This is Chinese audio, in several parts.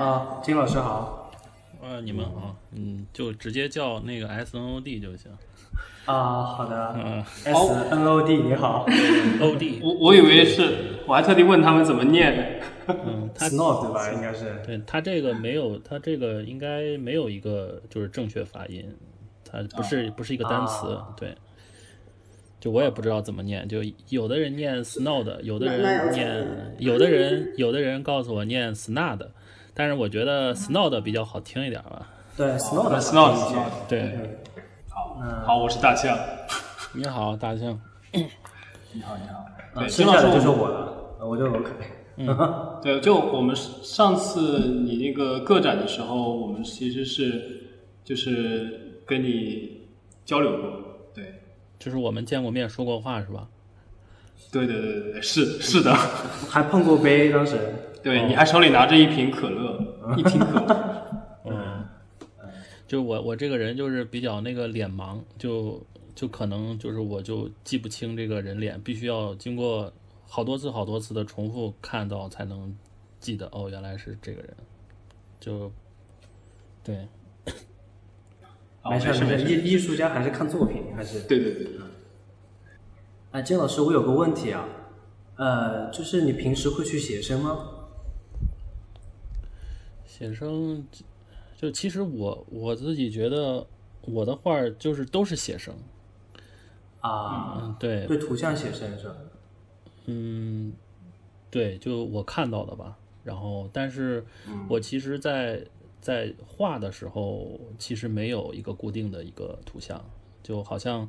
啊，金老师好。啊，你们好，嗯，就直接叫那个 S N O D 就行。啊，好的。嗯，S N O D 你好。，O D，我我以为是，我还特地问他们怎么念。嗯，他 Snow 对吧？应该是。对他这个没有，他这个应该没有一个就是正确发音，它不是不是一个单词啊，对。就我也不知道怎么念，就有的人念 snow 的，有的那那有人念，有的人有的人告诉我念 snow 的，但是我觉得 snow 的比较好听一点吧。对，Snow 的 Snow 好听一些 Snow 对，好，嗯好，我是大象。你好，大象。你好，你好。啊对，剩下的就是我了，我就 OK。对，就我们上次你那个个展的时候，我们其实是就是跟你交流过。对，就是我们见过面说过话是吧？对对对对对，是是的。还碰过杯，当时。对，你还手里拿着一瓶可乐，一瓶可乐。嗯，就我我这个人就是比较那个脸盲，就就可能就是我就记不清这个人脸，必须要经过好多次好多次的重复看到才能记得哦，原来是这个人。就对，没事没事。艺艺术家还是看作品，还是。对对对。哎，金老师，我有个问题啊，呃，就是你平时会去写生吗？写生就就其实我我自己觉得我的画就是都是写生，啊，嗯，对，对图像写生是吧？嗯，对，就我看到的吧。然后，但是我其实在，在画的时候，其实没有一个固定的一个图像，就好像，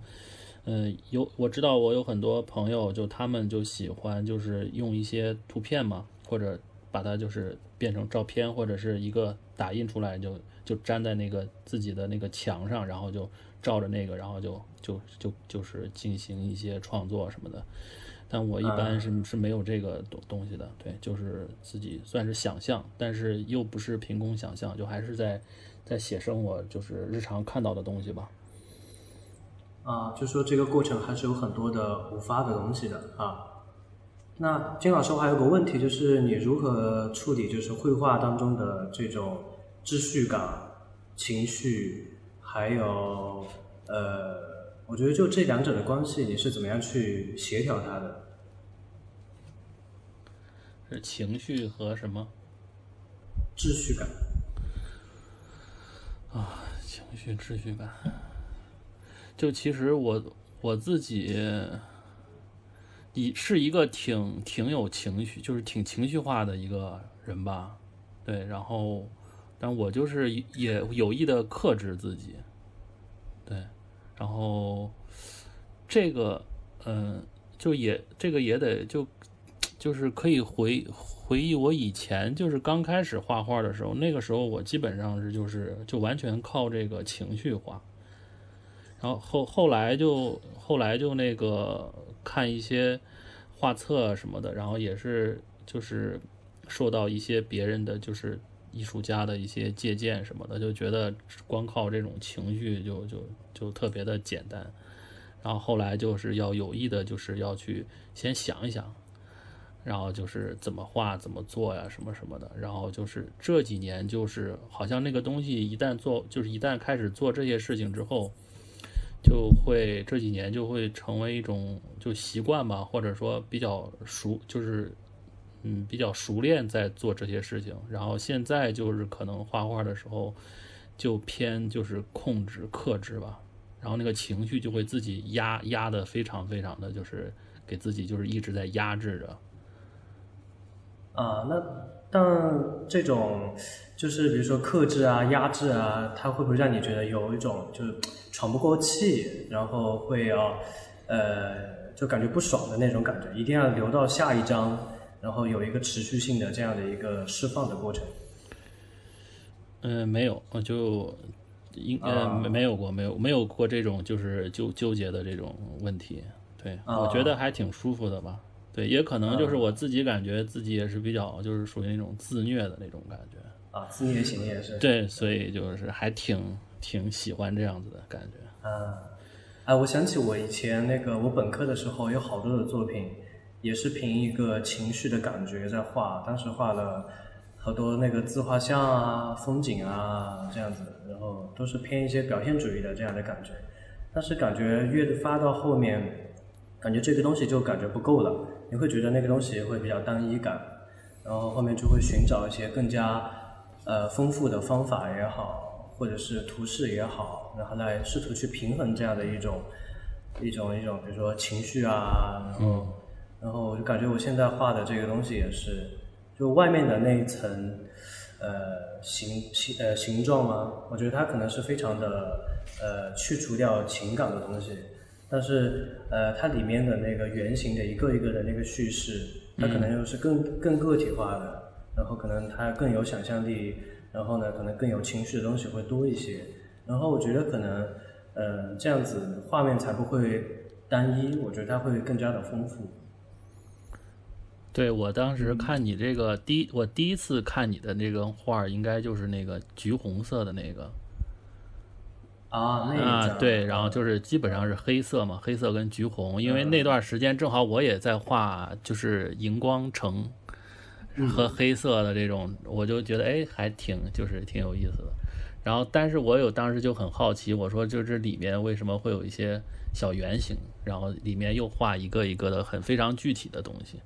嗯、有我知道我有很多朋友，就他们就喜欢就是用一些图片嘛，或者把它就是变成照片，或者是一个打印出来就就粘在那个自己的那个墙上，然后就照着那个，然后就就就就是进行一些创作什么的。但我一般是是没有这个东东西的，对，就是自己算是想象，但是又不是凭空想象，就还是在在写生我就是日常看到的东西吧。啊，就说这个过程还是有很多的无发的东西的啊。那金老师，我还有个问题，就是你如何处理就是绘画当中的这种秩序感、情绪，还有呃，我觉得就这两者的关系，你是怎么样去协调它的？是情绪和什么秩序感。啊情绪秩序感？就其实我我自己，以是一个挺挺有情绪，就是挺情绪化的一个人吧，对，然后，但我就是也有意的克制自己，对，然后这个，嗯、就也这个也得就就是可以回回忆我以前就是刚开始画画的时候，那个时候我基本上是就是就完全靠这个情绪画，然后后后来就后来就那个看一些画册什么的，然后也是就是受到一些别人的就是艺术家的一些借鉴什么的，就觉得光靠这种情绪就就就特别的简单。然后后来就是要有意的，就是要去先想一想，然后就是怎么画、怎么做呀，什么什么的。然后就是这几年，就是好像那个东西一旦做，就是一旦开始做这些事情之后，就会这几年就会成为一种就习惯吧，或者说比较熟，就是嗯比较熟练在做这些事情。然后现在就是可能画画的时候就偏就是控制克制吧，然后那个情绪就会自己压压的非常非常的就是给自己就是一直在压制着。啊，那但这种就是比如说克制啊、压制啊，它会不会让你觉得有一种就是喘不过气，然后会要呃就感觉不爽的那种感觉？一定要留到下一章，然后有一个持续性的这样的一个释放的过程。嗯，没有，我就应呃啊没没有过，没有没有过这种就是纠纠结的这种问题。对，我觉啊得还挺舒服的吧。对，也可能就是啊我自己感觉自己也是比较就是属于那种自虐的那种感觉。啊，自虐型也是。对，所以就是还挺挺喜欢这样子的感觉。啊，哎，我想起我以前那个我本科的时候有好多的作品，也是凭一个情绪的感觉在画，当时画了好多那个自画像啊、风景啊这样子，然后都是偏一些表现主义的这样的感觉。但是感觉越发到后面，感觉这个东西就感觉不够了，你会觉得那个东西会比较单一感，然后后面就会寻找一些更加呃丰富的方法也好，或者是图示也好，然后来试图去平衡这样的一种一种一种，比如说情绪啊，然后然后我就感觉我现在画的这个东西也是，就外面的那一层呃形形呃形状嘛，我觉得它可能是非常的呃去除掉情感的东西，但是呃它里面的那个圆形的一个一个的那个叙事，它可能又是更更个体化的，然后可能它更有想象力，然后呢可能更有情绪的东西会多一些，然后我觉得可能呃这样子画面才不会单一，我觉得它会更加的丰富。对我当时看你这个第一，我第一次看你的那个画，应该就是那个橘红色的那个。啊，那一啊，对，然后就是基本上是黑色嘛，黑色跟橘红，因为那段时间正好我也在画，就是荧光橙和黑色的这种，我就觉得哎，还挺就是挺有意思的。然后，但是我有当时就很好奇，我说就这里面为什么会有一些小圆形，然后里面又画一个一个的很非常具体的东西。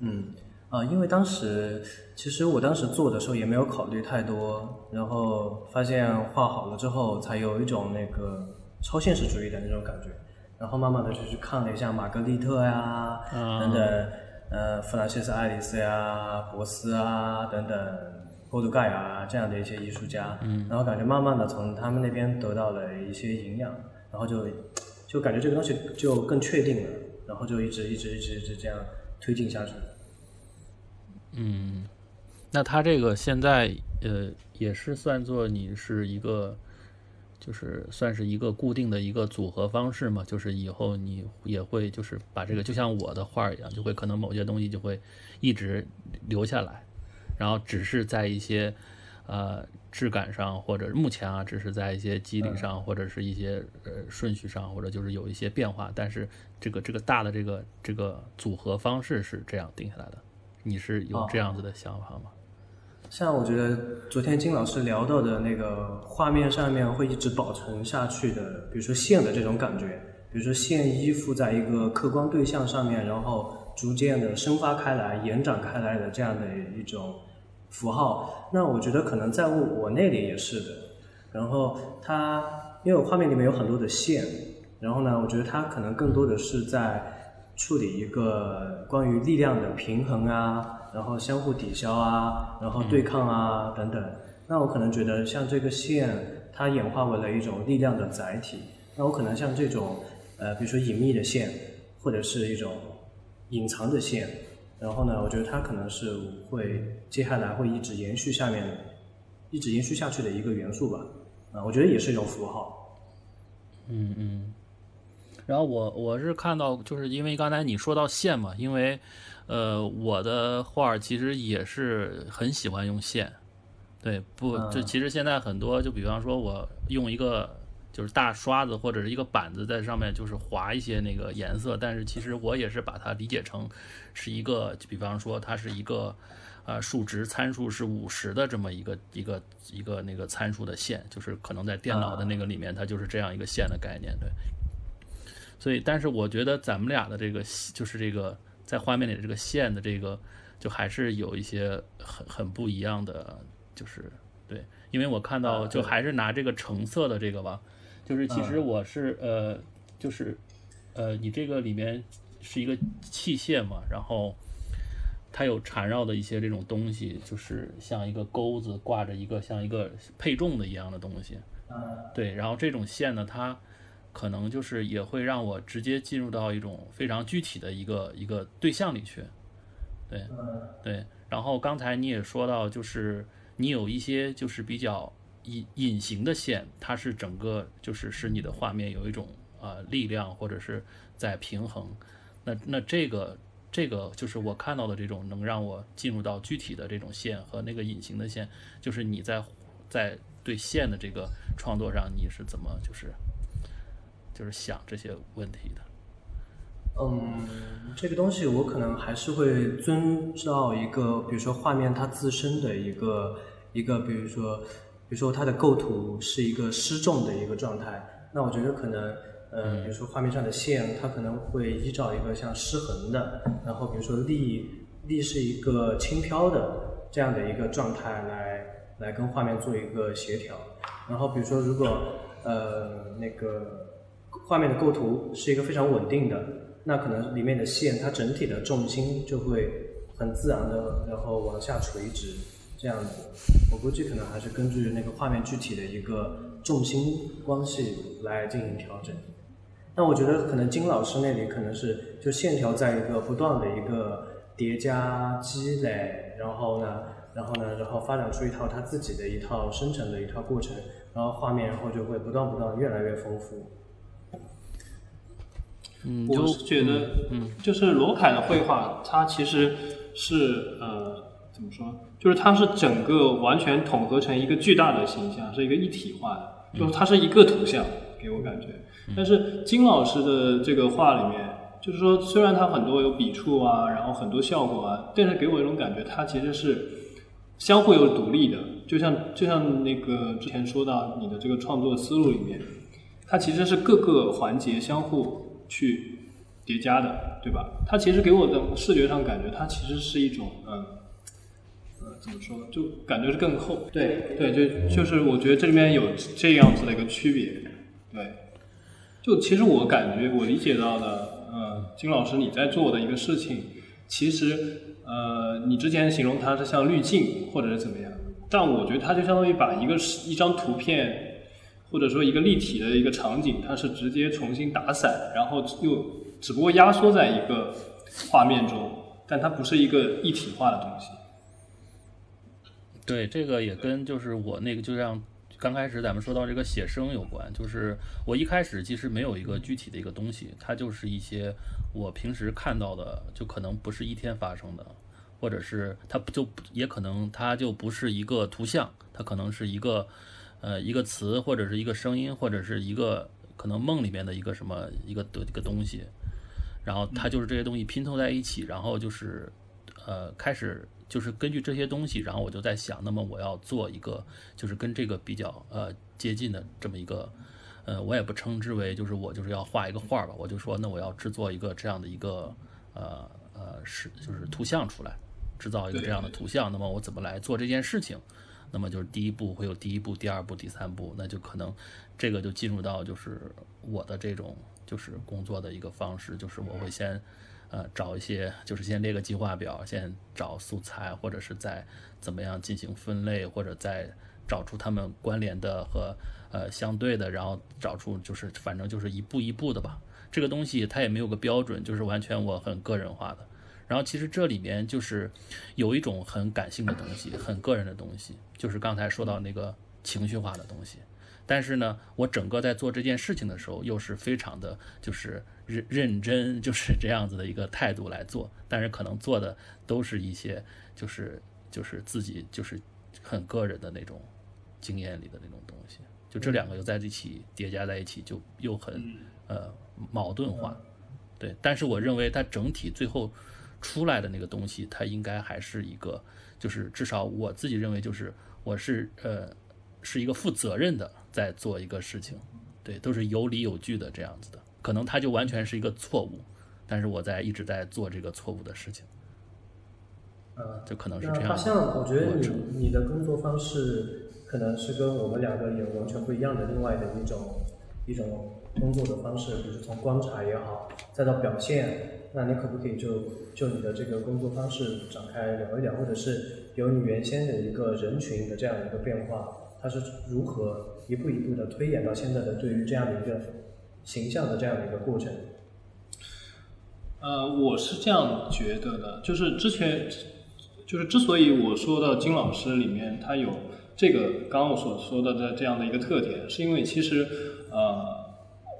嗯，啊，因为当时其实我当时做的时候也没有考虑太多，然后发现画好了之后，才有一种那个超现实主义的那种感觉，然后慢慢的就去看了一下玛格丽特呀，等等，呃，弗兰西斯·爱丽丝呀、博斯啊等等，波杜盖啊这样的一些艺术家，然后感觉慢慢的从他们那边得到了一些营养，然后就就感觉这个东西就更确定了，然后就一直一直一直一直这样推进下去。嗯，那他这个现在呃也是算作你是一个，就是算是一个固定的一个组合方式嘛，就是以后你也会就是把这个就像我的画一样，就会可能某些东西就会一直留下来，然后只是在一些呃质感上或者目前啊，只是在一些肌理上或者是一些呃顺序上或者就是有一些变化，但是这个这个大的这个这个组合方式是这样定下来的。你是有这样子的想法吗？像我觉得昨天金老师聊到的那个画面上面会一直保存下去的，比如说线的这种感觉，比如说线依附在一个客观对象上面，然后逐渐的生发开来、延展开来的这样的一种符号，那我觉得可能在我我那里也是的。然后它因为我画面里面有很多的线，然后呢，我觉得它可能更多的是在。处理一个关于力量的平衡啊，然后相互抵消啊，然后对抗啊等等。那我可能觉得像这个线，它演化为了一种力量的载体。那我可能像这种，呃，比如说隐秘的线，或者是一种隐藏的线，然后呢，我觉得它可能是会接下来会一直延续下面，一直延续下去的一个元素吧。啊，我觉得也是一种符号。嗯嗯。然后我我是看到，就是因为刚才你说到线嘛，因为，呃，我的画其实也是很喜欢用线，对，不，就其实现在很多，就比方说我用一个就是大刷子或者是一个板子在上面就是划一些那个颜色，但是其实我也是把它理解成是一个，就比方说它是一个啊数值参数是五十的这么一个一个一个那个参数的线，就是可能在电脑的那个里面它就是这样一个线的概念，对。所以，但是我觉得咱们俩的这个就是这个在画面里的这个线的这个，就还是有一些很很不一样的，就是对，因为我看到就还是拿这个橙色的这个吧，就是其实我是呃，就是呃，你这个里面是一个器械嘛，然后它有缠绕的一些这种东西，就是像一个钩子挂着一个像一个配重的一样的东西，对，然后这种线呢，它。可能就是也会让我直接进入到一种非常具体的一个一个对象里去，对，对。然后刚才你也说到，就是你有一些就是比较隐隐形的线，它是整个就是使你的画面有一种啊力量或者是在平衡。那那这个这个就是我看到的这种能让我进入到具体的这种线和那个隐形的线，就是你在在对线的这个创作上你是怎么就是。就是想这些问题的。嗯，这个东西我可能还是会遵照一个，比如说画面它自身的一个一个，比如说比如说它的构图是一个失重的一个状态，那我觉得可能呃，比如说画面上的线，它可能会依照一个像失衡的，然后比如说力力是一个轻飘的这样的一个状态来来跟画面做一个协调，然后比如说如果呃那个画面的构图是一个非常稳定的。那可能里面的线，它整体的重心就会很自然的，然后往下垂直，这样子。我估计可能还是根据那个画面具体的一个重心关系来进行调整。但我觉得可能金老师那里可能是就线条在一个不断的一个叠加积累，然后呢，然后呢，然后发展出一套他自己的一套生成的一套过程，然后画面然后就会不断不断越来越丰富。嗯，我是觉得，嗯，就是罗凯的绘画，它其实是呃，怎么说？就是它是整个完全统合成一个巨大的形象，是一个一体化的，就是它是一个图像，给我感觉。但是金老师的这个画里面，就是说，虽然他很多有笔触啊，然后很多效果啊，但是给我一种感觉，它其实是相互有独立的。就像就像那个之前说到你的这个创作思路里面，它其实是各个环节相互。去叠加的，对吧？它其实给我的视觉上感觉，它其实是一种，嗯，呃，怎么说？就感觉是更厚。对对，就就是我觉得这里面有这样子的一个区别。对，就其实我感觉我理解到的，呃，金老师你在做的一个事情，其实，呃，你之前形容它是像滤镜或者是怎么样，但我觉得它就相当于把一个一张图片。或者说一个立体的一个场景，它是直接重新打散，然后又只不过压缩在一个画面中，但它不是一个一体化的东西。对，这个也跟就是我那个就像刚开始咱们说到这个写生有关，就是我一开始其实没有一个具体的一个东西，它就是一些我平时看到的，就可能不是一天发生的，或者是它就也可能它就不是一个图像，它可能是一个。呃，一个词或者是一个声音，或者是一个可能梦里面的一个什么一个的一个东西，然后它就是这些东西拼凑在一起，然后就是呃开始就是根据这些东西，然后我就在想，那么我要做一个就是跟这个比较呃接近的这么一个呃，我也不称之为就是我就是要画一个画吧，我就说那我要制作一个这样的一个呃呃是就是图像出来，制造一个这样的图像，那么我怎么来做这件事情？那么就是第一步会有第一步、第二步、第三步，那就可能这个就进入到就是我的这种就是工作的一个方式，就是我会先呃找一些，就是先列个计划表，先找素材，或者是再怎么样进行分类，或者再找出他们关联的和呃相对的，然后找出就是反正就是一步一步的吧。这个东西它也没有个标准，就是完全我很个人化的。然后其实这里面就是有一种很感性的东西，很个人的东西，就是刚才说到那个情绪化的东西。但是呢，我整个在做这件事情的时候，又是非常的，就是认认真，就是这样子的一个态度来做。但是可能做的都是一些，就是就是自己就是很个人的那种经验里的那种东西。就这两个又在一起叠加在一起，就又很呃矛盾化。对，但是我认为它整体最后。出来的那个东西，它应该还是一个，就是至少我自己认为，就是我是呃，是一个负责任的在做一个事情，对，都是有理有据的这样子的。可能它就完全是一个错误，但是我在一直在做这个错误的事情，呃，就可能是这样。像我觉得你你的工作方式可能是跟我们两个有完全不一样的另外的一种一种工作的方式，比如从观察也好，再到表现。那你可不可以就就你的这个工作方式展开聊一聊，或者是由你原先的一个人群的这样一个变化，它是如何一步一步的推演到现在的对于这样的一个形象的这样的一个过程？呃，我是这样觉得的，就是之前就是之所以我说到金老师里面他有这个刚刚我所说的的这样的一个特点，是因为其实呃。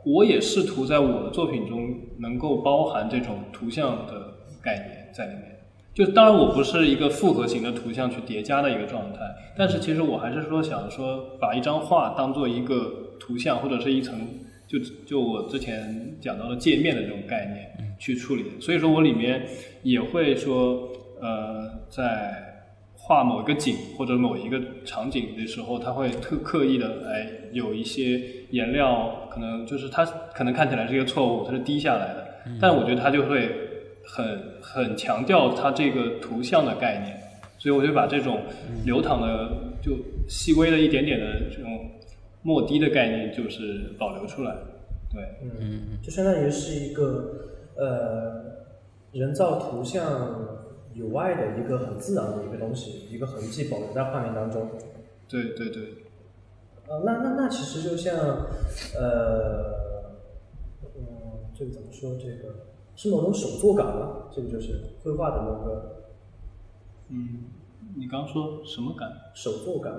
我也试图在我的作品中能够包含这种图像的概念在里面。就当然我不是一个复合型的图像去叠加的一个状态，但是其实我还是说想说把一张画当做一个图像或者是一层，就就我之前讲到的界面的这种概念去处理。所以说我里面也会说，呃，在画某一个景或者某一个场景的时候，它会特刻意的哎有一些颜料，可能就是它可能看起来是一个错误，它是滴下来的，但我觉得它就会很很强调它这个图像的概念，所以我就把这种流淌的就细微的一点点的这种墨滴的概念，就是保留出来。对，嗯，就相当于是一个呃人造图像以外的一个很自然的一个东西，一个痕迹保留在画面当中。对对对。呃，那那那其实就像呃，嗯，这个怎么说？这个是某种手作感吗？这个就是绘画的某个。嗯，你刚说什么感？手作感。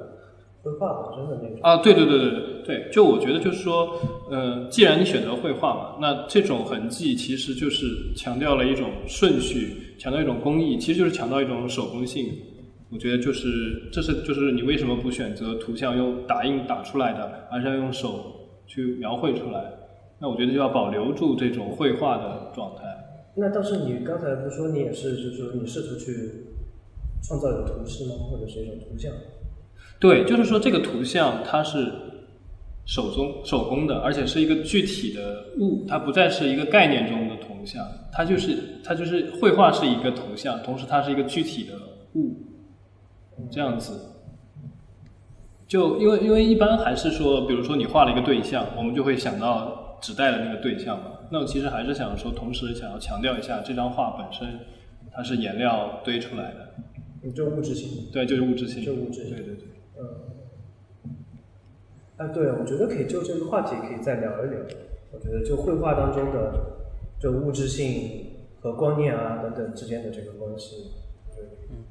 绘画本身的那种啊，对对对对对对，就我觉得就是说，呃，既然你选择绘画嘛，那这种痕迹其实就是强调了一种顺序，强调一种工艺，其实就是强调一种手工性。我觉得就是这是就是你为什么不选择图像用打印打出来的，而是要用手去描绘出来？那我觉得就要保留住这种绘画的状态。那倒是你刚才不是说你也是，就是说你试图去创造一个图示吗，或者是一种图像？对，就是说这个图像它是手中手工的，而且是一个具体的物，它不再是一个概念中的图像，它就是它就是绘画是一个图像，同时它是一个具体的物，这样子。就因为因为一般还是说，比如说你画了一个对象，我们就会想到纸袋的那个对象嘛。那我其实还是想说，同时想要强调一下，这张画本身它是颜料堆出来的，就物质性。对，就是物质性。就物质性。对对对。嗯，啊，对，我觉得可以就这个话题可以再聊一聊。我觉得就绘画当中的就物质性和观念啊等等之间的这个关系。嗯，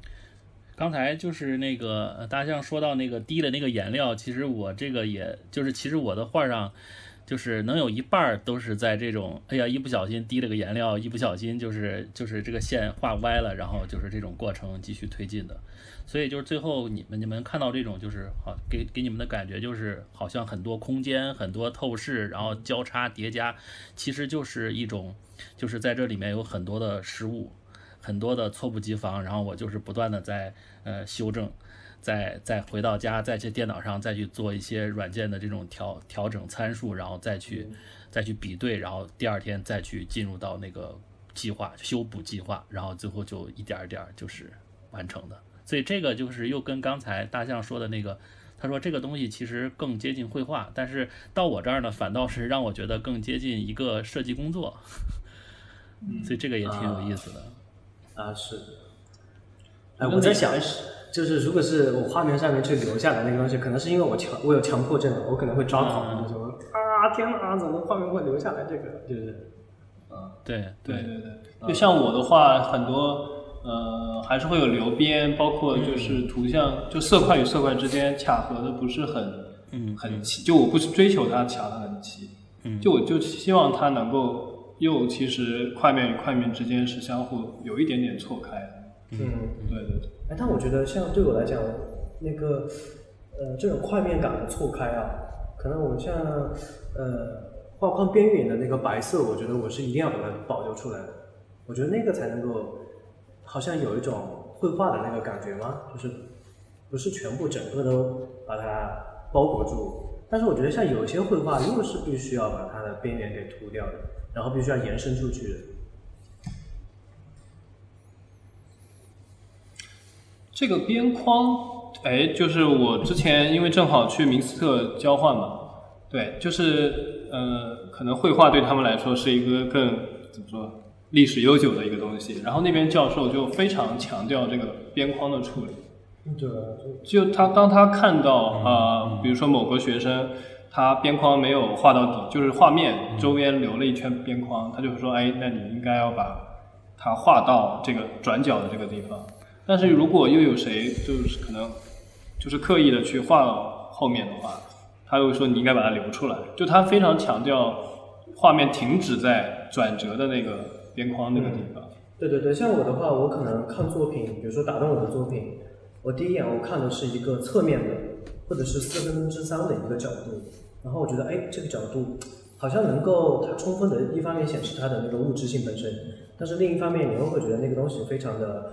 刚才就是那个大象说到那个滴的那个颜料，其实我这个也就是其实我的画上就是能有一半都是在这种，哎呀，一不小心滴了个颜料，一不小心就是就是这个线画歪了，然后就是这种过程继续推进的。所以就是最后你们你们看到这种就是好给给你们的感觉就是好像很多空间很多透视然后交叉叠加，其实就是一种就是在这里面有很多的失误，很多的猝不及防，然后我就是不断的在呃修正，再再回到家再去电脑上再去做一些软件的这种调调整参数，然后再去再去比对，然后第二天再去进入到那个计划修补计划，然后最后就一点一点就是完成的。所以这个就是又跟刚才大象说的那个，他说这个东西其实更接近绘画，但是到我这儿呢，反倒是让我觉得更接近一个设计工作。所以这个也挺有意思的。啊，是。哎，我在想，就是如果是我画面上面去留下来那个东西，可能是因为我强，我有强迫症，我可能会抓狂，就说啊，天哪，怎么画面会留下来这个？就是对？啊，对对对对，就像我的话，很多。呃，还是会有留边，包括就是图像，就色块与色块之间卡合的不是很，嗯，很齐。就我不是追求它卡的很齐，嗯，就我就希望它能够又其实块面与块面之间是相互有一点点错开的。嗯，对对对。哎，但我觉得像对我来讲，那个呃这种块面感的错开啊，可能我像呃画框边缘的那个白色，我觉得我是一定要把它保留出来的。我觉得那个才能够。好像有一种绘画的那个感觉吗？就是不是全部整个都把它包裹住，但是我觉得像有些绘画又是必须要把它的边缘给涂掉的，然后必须要延伸出去的。这个边框，哎，就是我之前因为正好去明斯特交换嘛，对，就是呃，可能绘画对他们来说是一个更怎么说？历史悠久的一个东西，然后那边教授就非常强调这个边框的处理。对，就他当他看到啊，比如说某个学生他边框没有画到底，就是画面周边留了一圈边框，他就会说：“哎，那你应该要把它画到这个转角的这个地方。”但是如果又有谁就是可能就是刻意的去画后面的话，他又说：“你应该把它留出来。”就他非常强调画面停止在转折的那个。边框那个地方，对对对，像我的话，我可能看作品，比如说打动我的作品，我第一眼我看的是一个侧面的，或者是四分之三的一个角度，然后我觉得，哎，这个角度好像能够它充分的一方面显示它的那个物质性本身，但是另一方面你又会觉得那个东西非常的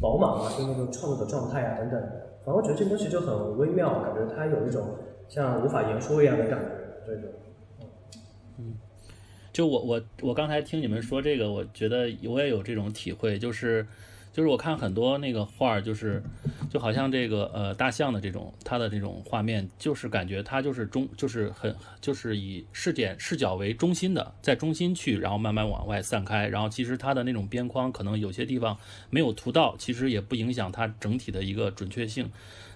饱满啊，就那个创作的状态啊等等，反而我觉得这东西就很微妙，感觉它有一种像无法言说一样的感觉，这种。就我我我刚才听你们说这个，我觉得我也有这种体会，就是就是我看很多那个画儿，就是就好像这个呃大象的这种它的这种画面，就是感觉它就是中就是很就是以视点视角为中心的，在中心去，然后慢慢往外散开，然后其实它的那种边框可能有些地方没有涂到，其实也不影响它整体的一个准确性。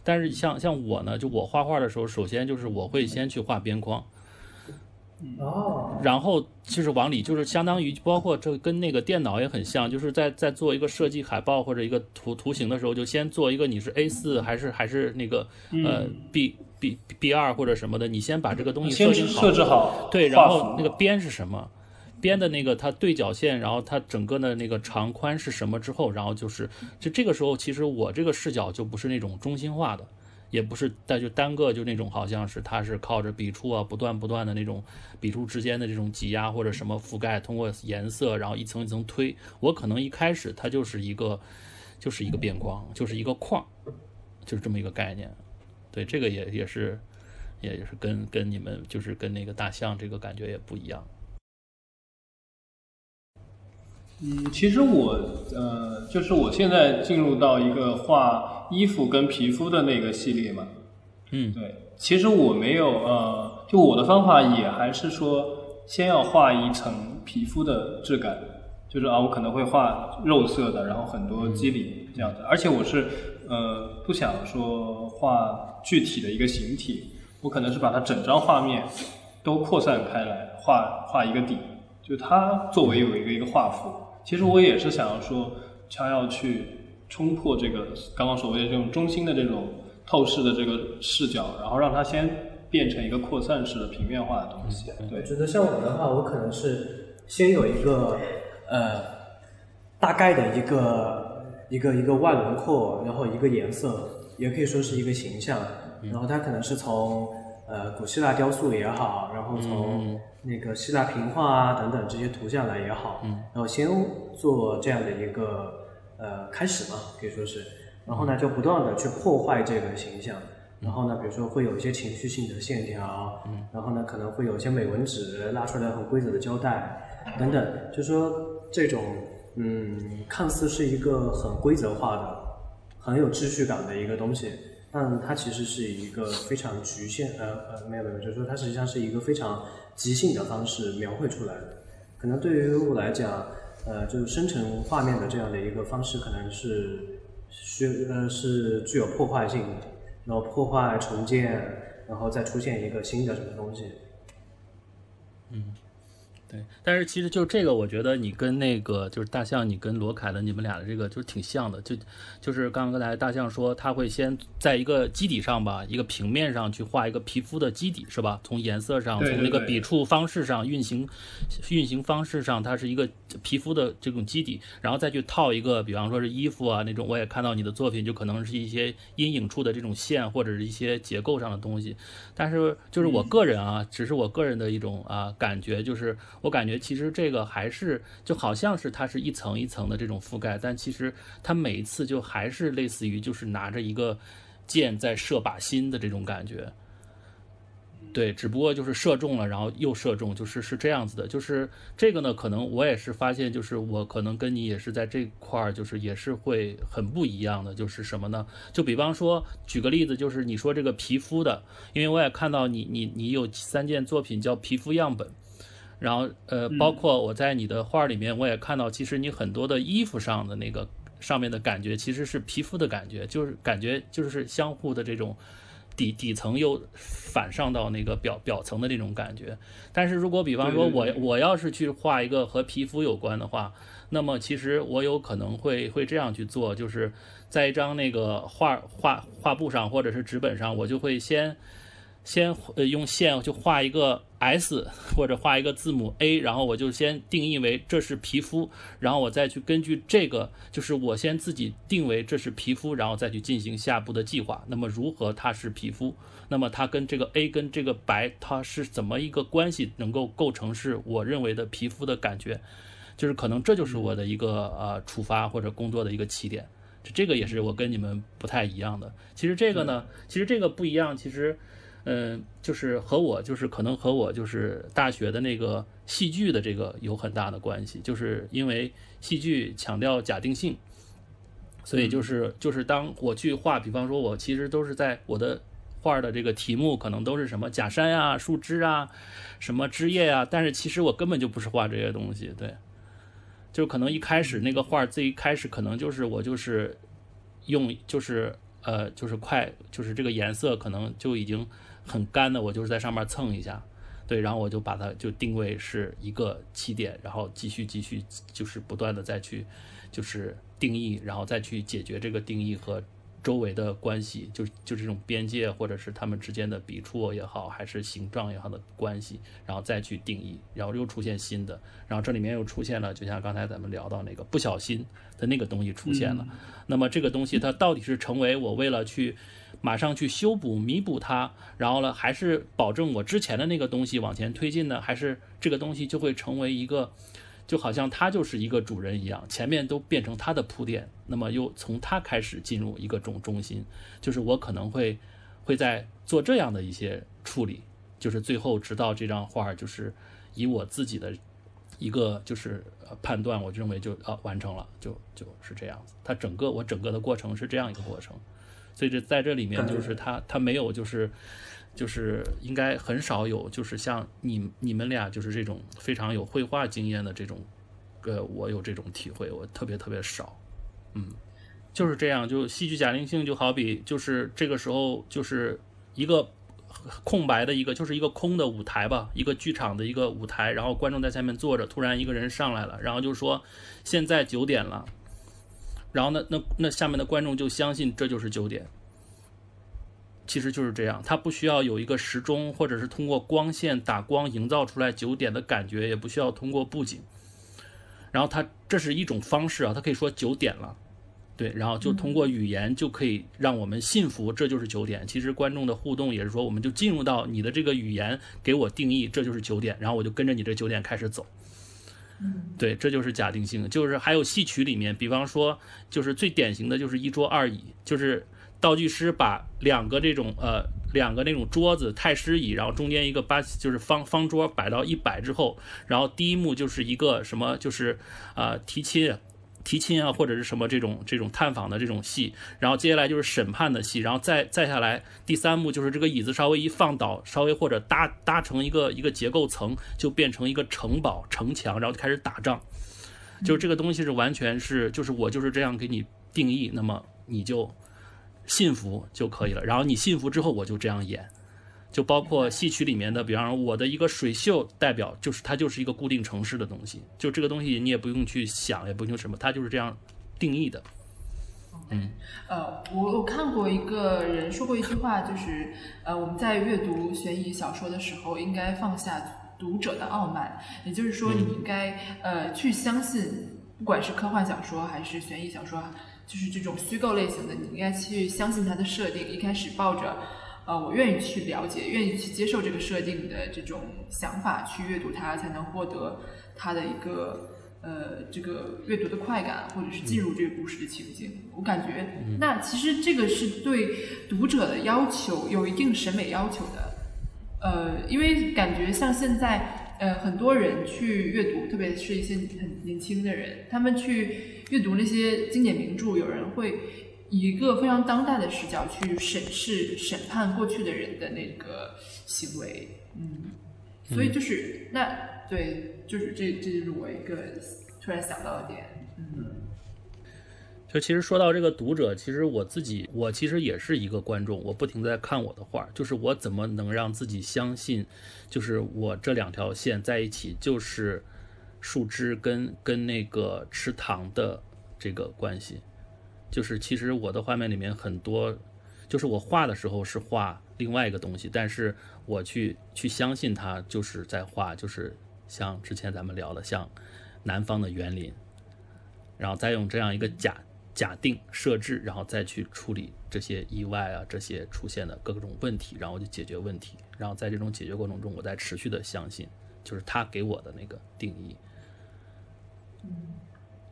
但是像像我呢，就我画画的时候，首先就是我会先去画边框。哦，然后就是往里，就是相当于包括这跟那个电脑也很像，就是在在做一个设计海报或者一个图图形的时候，就先做一个你是 A 四还是还是那个呃 B B B 二或者什么的，你先把这个东西设先定好，设置好，对，然后那个边是什么？边的那个它对角线，然后它整个的那个长宽是什么之后，然后就是就这个时候，其实我这个视角就不是那种中心化的，也不是但就单个就那种好像是它是靠着笔触啊不断不断的那种笔触之间的这种挤压或者什么覆盖，通过颜色然后一层一层推。我可能一开始它就是一个就是一个边框，就是一个框，就是这么一个概念。对，这个也也是也是跟跟你们就是跟那个大象这个感觉也不一样。嗯，其实我呃，就是我现在进入到一个画衣服跟皮肤的那个系列嘛。嗯对，其实我没有呃，就我的方法也还是说，先要画一层皮肤的质感，就是啊，我可能会画肉色的，然后很多肌理这样子，而且我是呃不想说画具体的一个形体，我可能是把它整张画面都扩散开来，画画一个底，就它作为有一个一个画幅。其实我也是想要说，想要去冲破这个刚刚所谓的这种中心的这种透视的这个视角，然后让它先变成一个扩散式的平面化的东西。我对，觉得像我的话，我可能是先有一个呃大概的一个一个一个外轮廓，然后一个颜色，也可以说是一个形象，然后它可能是从呃古希腊雕塑也好，然后从那个希腊平画啊等等这些图像来也好，然后先做这样的一个呃开始嘛，可以说是，然后呢就不断的去破坏这个形象。然后呢，比如说会有一些情绪性的线条，然后呢可能会有一些美纹纸拉出来很规则的胶带等等，就说这种嗯看似是一个很规则化的、很有秩序感的一个东西，但它其实是一个非常局限呃呃没有没有，就是说它实际上是一个非常即兴的方式描绘出来的。可能对于我来讲，呃，就是生成画面的这样的一个方式，可能是需呃是具有破坏性的，然后破坏重建，然后再出现一个新的什么东西。嗯对，但是其实就这个，我觉得你跟那个就是大象，你跟罗凯的你们俩的这个就是挺像的，就就是刚刚才大象说他会先在一个基底上吧，一个平面上去画一个皮肤的基底，是吧？从颜色上，从那个笔触方式上，运行运行方式上，它是一个皮肤的这种基底，然后再去套一个，比方说是衣服啊那种，我也看到你的作品，就可能是一些阴影处的这种线或者是一些结构上的东西，但是就是我个人啊，只是我个人的一种啊感觉，就是我感觉其实这个还是就好像是它是一层一层的这种覆盖，但其实它每一次就还是类似于就是拿着一个箭在射靶心的这种感觉。对，只不过就是射中了，然后又射中，就是是这样子的。就是这个呢，可能我也是发现，就是我可能跟你也是在这块儿，就是也是会很不一样的。就是什么呢？就比方说，举个例子，就是你说这个皮肤的，因为我也看到你你你有三件作品叫皮肤样本，然后呃，包括我在你的画里面，我也看到，其实你很多的衣服上的那个上面的感觉，其实是皮肤的感觉，就是感觉就是相互的这种。底底层又反上到那个表表层的这种感觉，但是如果比方说我我要是去画一个和皮肤有关的话，那么其实我有可能会会这样去做，就是在一张那个画画画布上或者是纸本上，我就会先先呃用线就画一个 S 或者画一个字母 A，然后我就先定义为这是皮肤，然后我再去根据这个，就是我先自己定为这是皮肤，然后再去进行下步的计划。那么如何它是皮肤？那么它跟这个 A 跟这个白它是怎么一个关系，能够构成是我认为的皮肤的感觉？就是可能这就是我的一个呃出发或者工作的一个起点。这个也是我跟你们不太一样的。其实这个呢，其实这个不一样，其实。嗯，就是和我，就是可能和我就是大学的那个戏剧的这个有很大的关系，就是因为戏剧强调假定性，所以就是就是当我去画，比方说我其实都是在我的画的这个题目可能都是什么假山呀、树枝啊、什么枝叶啊，但是其实我根本就不是画这些东西，对，就可能一开始那个画最一开始可能就是我就是用就是呃就是快就是这个颜色可能就已经。很干的，我就是在上面蹭一下，对，然后我就把它就定位是一个起点，然后继续继续就是不断的再去就是定义，然后再去解决这个定义和周围的关系，就就这种边界或者是他们之间的笔触也好，还是形状也好的关系，然后再去定义，然后又出现新的，然后这里面又出现了，就像刚才咱们聊到那个不小心的那个东西出现了，那么这个东西它到底是成为我为了去。马上去修补、弥补它，然后呢，还是保证我之前的那个东西往前推进呢？还是这个东西就会成为一个，就好像它就是一个主人一样，前面都变成它的铺垫，那么又从它开始进入一个中中心，就是我可能会会在做这样的一些处理，就是最后直到这张画就是以我自己的一个就是判断，我认为就啊完成了，就就是这样子。它整个我整个的过程是这样一个过程。所以这在这里面就是他他没有就是就是应该很少有就是像你你们俩就是这种非常有绘画经验的这种，呃，我有这种体会，我特别特别少，嗯，就是这样，就戏剧假定性就好比就是这个时候就是一个空白的一个就是一个空的舞台吧，一个剧场的一个舞台，然后观众在下面坐着，突然一个人上来了，然后就说现在九点了。然后呢？那那下面的观众就相信这就是九点，其实就是这样。他不需要有一个时钟，或者是通过光线打光营造出来九点的感觉，也不需要通过布景。然后他这是一种方式啊，他可以说九点了，对。然后就通过语言就可以让我们信服这就是九点。其实观众的互动也是说，我们就进入到你的这个语言给我定义这就是九点，然后我就跟着你这九点开始走。对，这就是假定性。就是还有戏曲里面，比方说，就是最典型的就是一桌二椅，就是道具师把两个这种呃两个那种桌子太师椅，然后中间一个八就是方方桌摆到一摆之后，然后第一幕就是一个什么就是啊提亲。提亲啊，或者是什么这种这种探访的这种戏，然后接下来就是审判的戏，然后再再下来第三幕就是这个椅子稍微一放倒，稍微或者搭搭成一个一个结构层，就变成一个城堡城墙，然后就开始打仗。就这个东西是完全是就是我就是这样给你定义，那么你就信服就可以了。然后你信服之后，我就这样演。就包括戏曲里面的，比方说我的一个水袖代表，就是它就是一个固定城市的东西，就这个东西你也不用去想，也不用什么，它就是这样定义的。嗯，呃，我我看过一个人说过一句话，就是呃，我们在阅读悬疑小说的时候，应该放下读者的傲慢，也就是说，你应该呃去相信，不管是科幻小说还是悬疑小说，就是这种虚构类型的，你应该去相信它的设定，一开始抱着。呃，我愿意去了解，愿意去接受这个设定的这种想法，去阅读它，才能获得它的一个呃这个阅读的快感，或者是进入这个故事的情境。我感觉，那其实这个是对读者的要求有一定审美要求的。呃，因为感觉像现在，呃，很多人去阅读，特别是一些很年轻的人，他们去阅读那些经典名著，有人会。以一个非常当代的视角去审视、审判过去的人的那个行为，嗯，所以就是那对，就是这这就是我一个突然想到的点，嗯。就其实说到这个读者，其实我自己，我其实也是一个观众，我不停在看我的画，就是我怎么能让自己相信，就是我这两条线在一起就是树枝跟跟那个池塘的这个关系。就是其实我的画面里面很多，就是我画的时候是画另外一个东西，但是我去去相信它就是在画，就是像之前咱们聊的，像南方的园林，然后再用这样一个假假定设置，然后再去处理这些意外啊，这些出现的各种问题，然后就解决问题，然后在这种解决过程中，我在持续的相信，就是他给我的那个定义。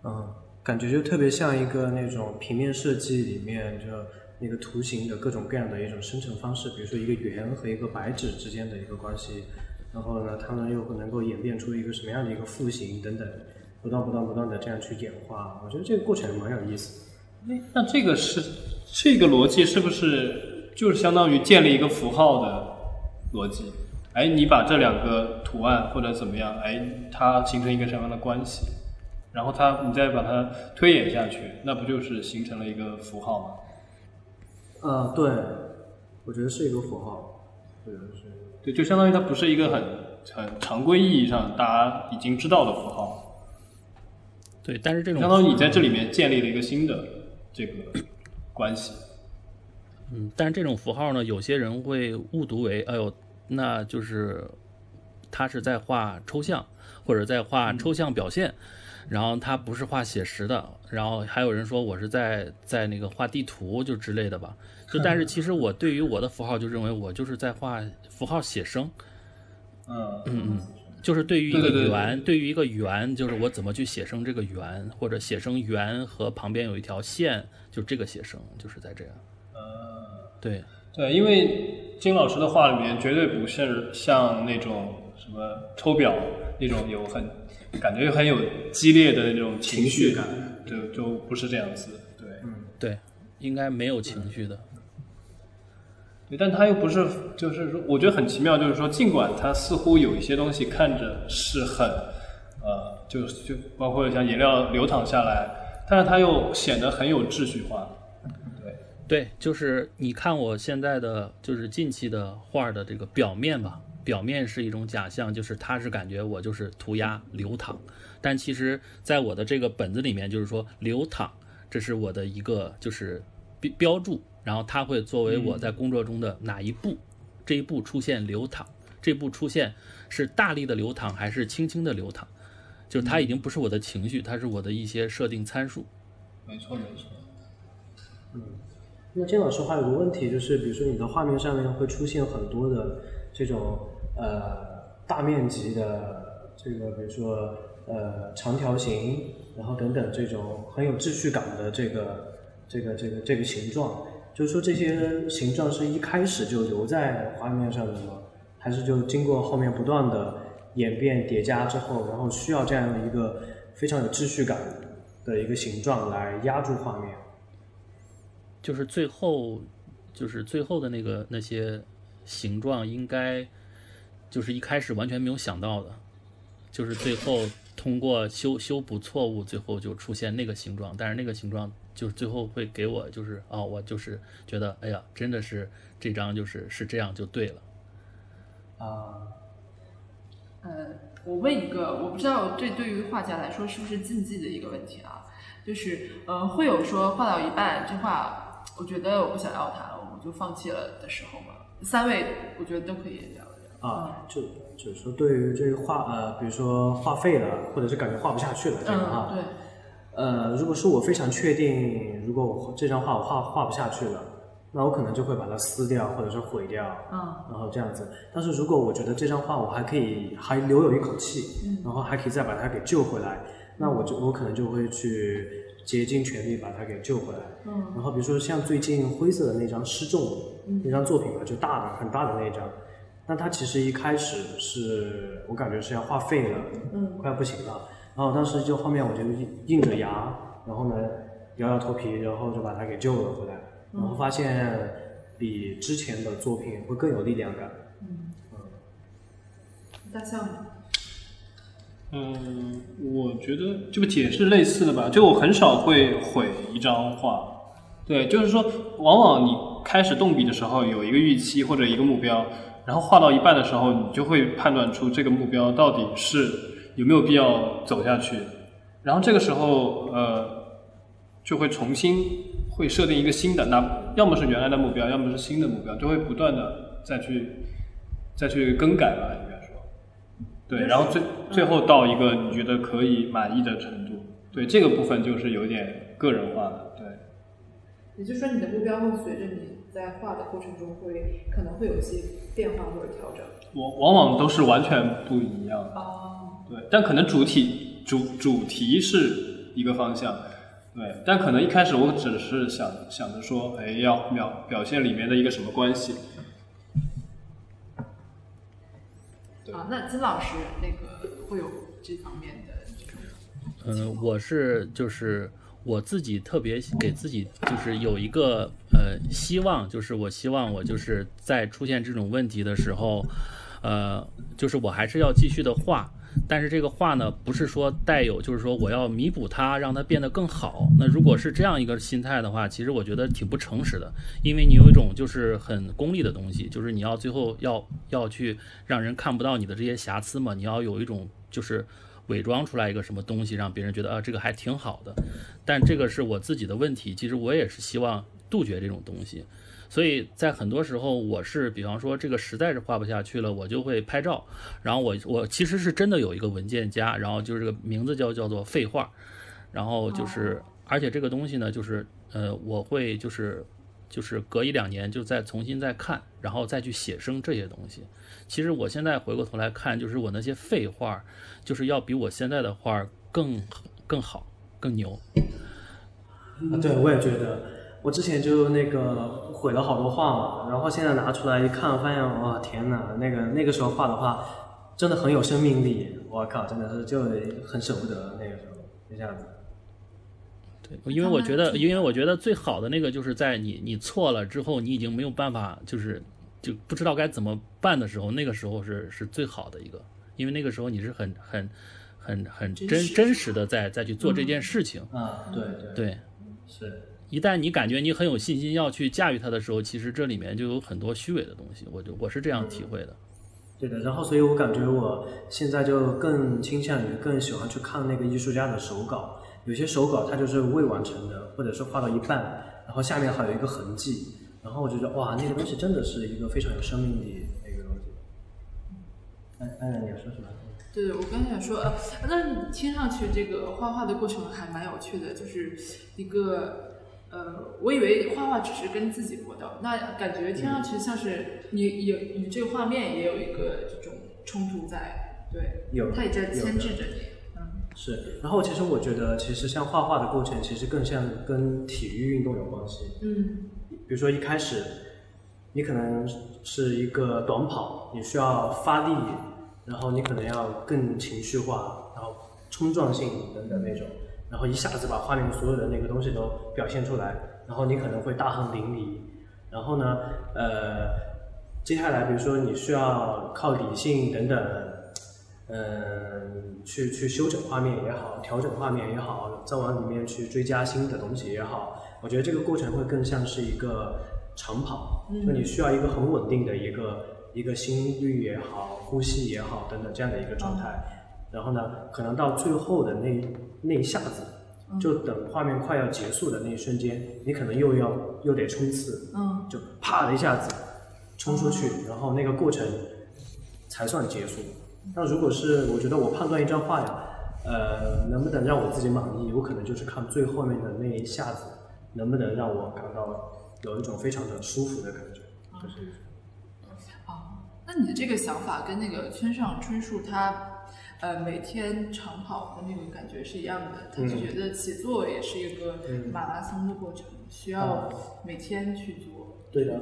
嗯，感觉就特别像一个那种平面设计里面就那个图形的各种各样的一种生成方式，比如说一个圆和一个白纸之间的一个关系，然后呢，它们又能够演变出一个什么样的一个复形等等，不断不断不断的这样去演化，我觉得这个过程蛮有意思。哎，那这个是这个逻辑是不是就是相当于建立一个符号的逻辑？哎，你把这两个图案或者怎么样，哎，它形成一个什么样的关系？然后它你再把它推演下去，那不就是形成了一个符号吗？呃，对，我觉得是一个符号，对，是，对，就相当于它不是一个很很常规意义上大家已经知道的符号，对，但是这种相当于你在这里面建立了一个新的这个关系。嗯，但是这种符号呢，有些人会误读为，哎呦，那就是他是在画抽象，或者在画抽象表现。然后他不是画写实的，然后还有人说我是在在那个画地图就之类的吧，就但是其实我对于我的符号就认为我就是在画符号写生，嗯。嗯嗯，就是对于一个圆，对于一个圆，就是我怎么去写生这个圆，或者写生圆和旁边有一条线，就这个写生就是在这样，对，对，因为金老师的画里面绝对不是像那种什么抽表那种有很感觉很有激烈的那种情绪感，就就不是这样子。对，对，应该没有情绪的，对，但他又不是，就是说，我觉得很奇妙，就是说，尽管他似乎有一些东西看着是很，呃，就就包括像颜料流淌下来，但是他又显得很有秩序化。对，对，就是你看我现在的就是近期的画的这个表面吧，表面是一种假象，就是他是感觉我就是涂鸦流淌，但其实在我的这个本子里面，就是说流淌，这是我的一个就是标标注，然后它会作为我在工作中的哪一步，这一步出现流淌，这步出现是大力的流淌还是轻轻的流淌，就是它已经不是我的情绪，它是我的一些设定参数。没错，没错。嗯那金老师还有个问题，就是比如说你的画面上面会出现很多的这种呃大面积的这个，比如说呃长条形，然后等等这种很有秩序感的这个这个这个这个形状，就是说这些形状是一开始就留在画面上的吗？还是就经过后面不断的演变叠加之后，然后需要这样的一个非常有秩序感的一个形状来压住画面？就是最后，就是最后的那个那些形状，应该就是一开始完全没有想到的，就是最后通过修修补错误，最后就出现那个形状。但是那个形状就是最后会给我就是哦，我就是觉得哎呀，真的是这张就是是这样就对了。啊、呃，我问一个，我不知道这对于画家来说是不是禁忌的一个问题啊？就是呃，会有说画到一半这画，我觉得我不想要它了，我就放弃了的时候吗？三位我觉得都可以。啊，就就是说，对于这个画，呃，比如说画废了，或者是感觉画不下去了，这个哈，嗯，对，呃，如果是我非常确定，如果我这张画我画画不下去了，那我可能就会把它撕掉，或者是毁掉，嗯然后这样子。但是如果我觉得这张画我还可以还留有一口气，嗯然后还可以再把它给救回来，那我就我可能就会去竭尽全力把它给救回来。嗯然后比如说像最近灰色的那张失重那张作品吧，就大的很大的那张，那他其实一开始是我感觉是要画废了，嗯快不行了。然后当时就后面我就硬硬着牙，然后呢摇摇头皮，然后就把他给救了回来，然后发现比之前的作品会更有力量感。嗯，大象？嗯，我觉得这个解释类似的吧，就我很少会毁一张画。对，就是说，往往你开始动笔的时候有一个预期或者一个目标，然后画到一半的时候，你就会判断出这个目标到底是有没有必要走下去。然后这个时候，呃，就会重新会设定一个新的，那要么是原来的目标，要么是新的目标，就会不断的再去再去更改吧，应该说。对，然后最最后到一个你觉得可以满意的程度。对，这个部分就是有点个人化的。对。也就是说，你的目标会随着你在画的过程中会可能会有一些变化或者调整。我往往都是完全不一样。哦。对，但可能主体主主题是一个方向。对，但可能一开始我只是想想着说，哎，要表表现里面的一个什么关系。啊，那金老师那个会有这方面的这种？嗯，我是就是我自己特别给自己就是有一个呃希望，就是我希望我就是在出现这种问题的时候，呃，就是我还是要继续的画。但是这个画呢，不是说带有，就是说我要弥补它，让它变得更好。那如果是这样一个心态的话，其实我觉得挺不诚实的，因为你有一种就是很功利的东西，就是你要最后要要去让人看不到你的这些瑕疵嘛，你要有一种就是伪装出来一个什么东西，让别人觉得啊这个还挺好的。但这个是我自己的问题，其实我也是希望杜绝这种东西。所以在很多时候，我是比方说这个实在是画不下去了，我就会拍照。然后我我其实是真的有一个文件夹，然后就是这个名字叫叫做废话。然后就是而且这个东西呢，就是呃我会就是就是隔一两年就再重新再看，然后再去写生这些东西。其实我现在回过头来看，就是我那些废画，就是要比我现在的画更更好更牛。对我也觉得。我之前就那个毁了好多画嘛，然后现在拿出来一看，发现哇天哪，那个那个时候画的画真的很有生命力，我靠，真的是就很舍不得那个时候一下子。对，因为我觉得，因为我觉得最好的那个就是在你你错了之后，你已经没有办法，就是就不知道该怎么办的时候，那个时候是是最好的一个，因为那个时候你是很很很很真真实的在再去做这件事情。啊，对对对，是。一旦你感觉你很有信心要去驾驭它的时候，其实这里面就有很多虚伪的东西。我就我是这样体会的。对的，然后所以我感觉我现在就更倾向于更喜欢去看那个艺术家的手稿。有些手稿它就是未完成的，或者是画到一半，然后下面还有一个痕迹，然后我觉得哇，那个东西真的是一个非常有生命力的一个东西。哎哎，你要说什么？对我刚想说，呃，那你听上去这个画画的过程还蛮有趣的，就是一个。呃，我以为画画只是跟自己搏斗，那感觉听上去像是你有你这个画面也有一个这种冲突在，对，有，它也在牵制着你，嗯，是。然后其实我觉得，其实像画画的过程，其实更像跟体育运动有关系，嗯，比如说一开始你可能是一个短跑，你需要发力，然后你可能要更情绪化，然后冲撞性等等那种。然后一下子把画面所有的那个东西都表现出来，然后你可能会大汗淋漓。然后呢，呃，接下来比如说你需要靠理性等等，嗯，去去修整画面也好，调整画面也好，再往里面去追加新的东西也好，我觉得这个过程会更像是一个长跑，就你需要一个很稳定的一个一个心率也好，呼吸也好等等这样的一个状态。然后呢，可能到最后的那。那一下子，就等画面快要结束的那一瞬间，你可能又要又得冲刺，嗯，就啪的一下子冲出去，然后那个过程才算结束。那如果是我觉得我判断一张画呀，呃，能不能让我自己满意，有可能就是看最后面的那一下子，能不能让我感到有一种非常的舒服的感觉，就是。哦，那你的这个想法跟那个村上春树他。呃，每天长跑的那种感觉是一样的。他就觉得写作也是一个马拉松的过程，需要每天去做。对的，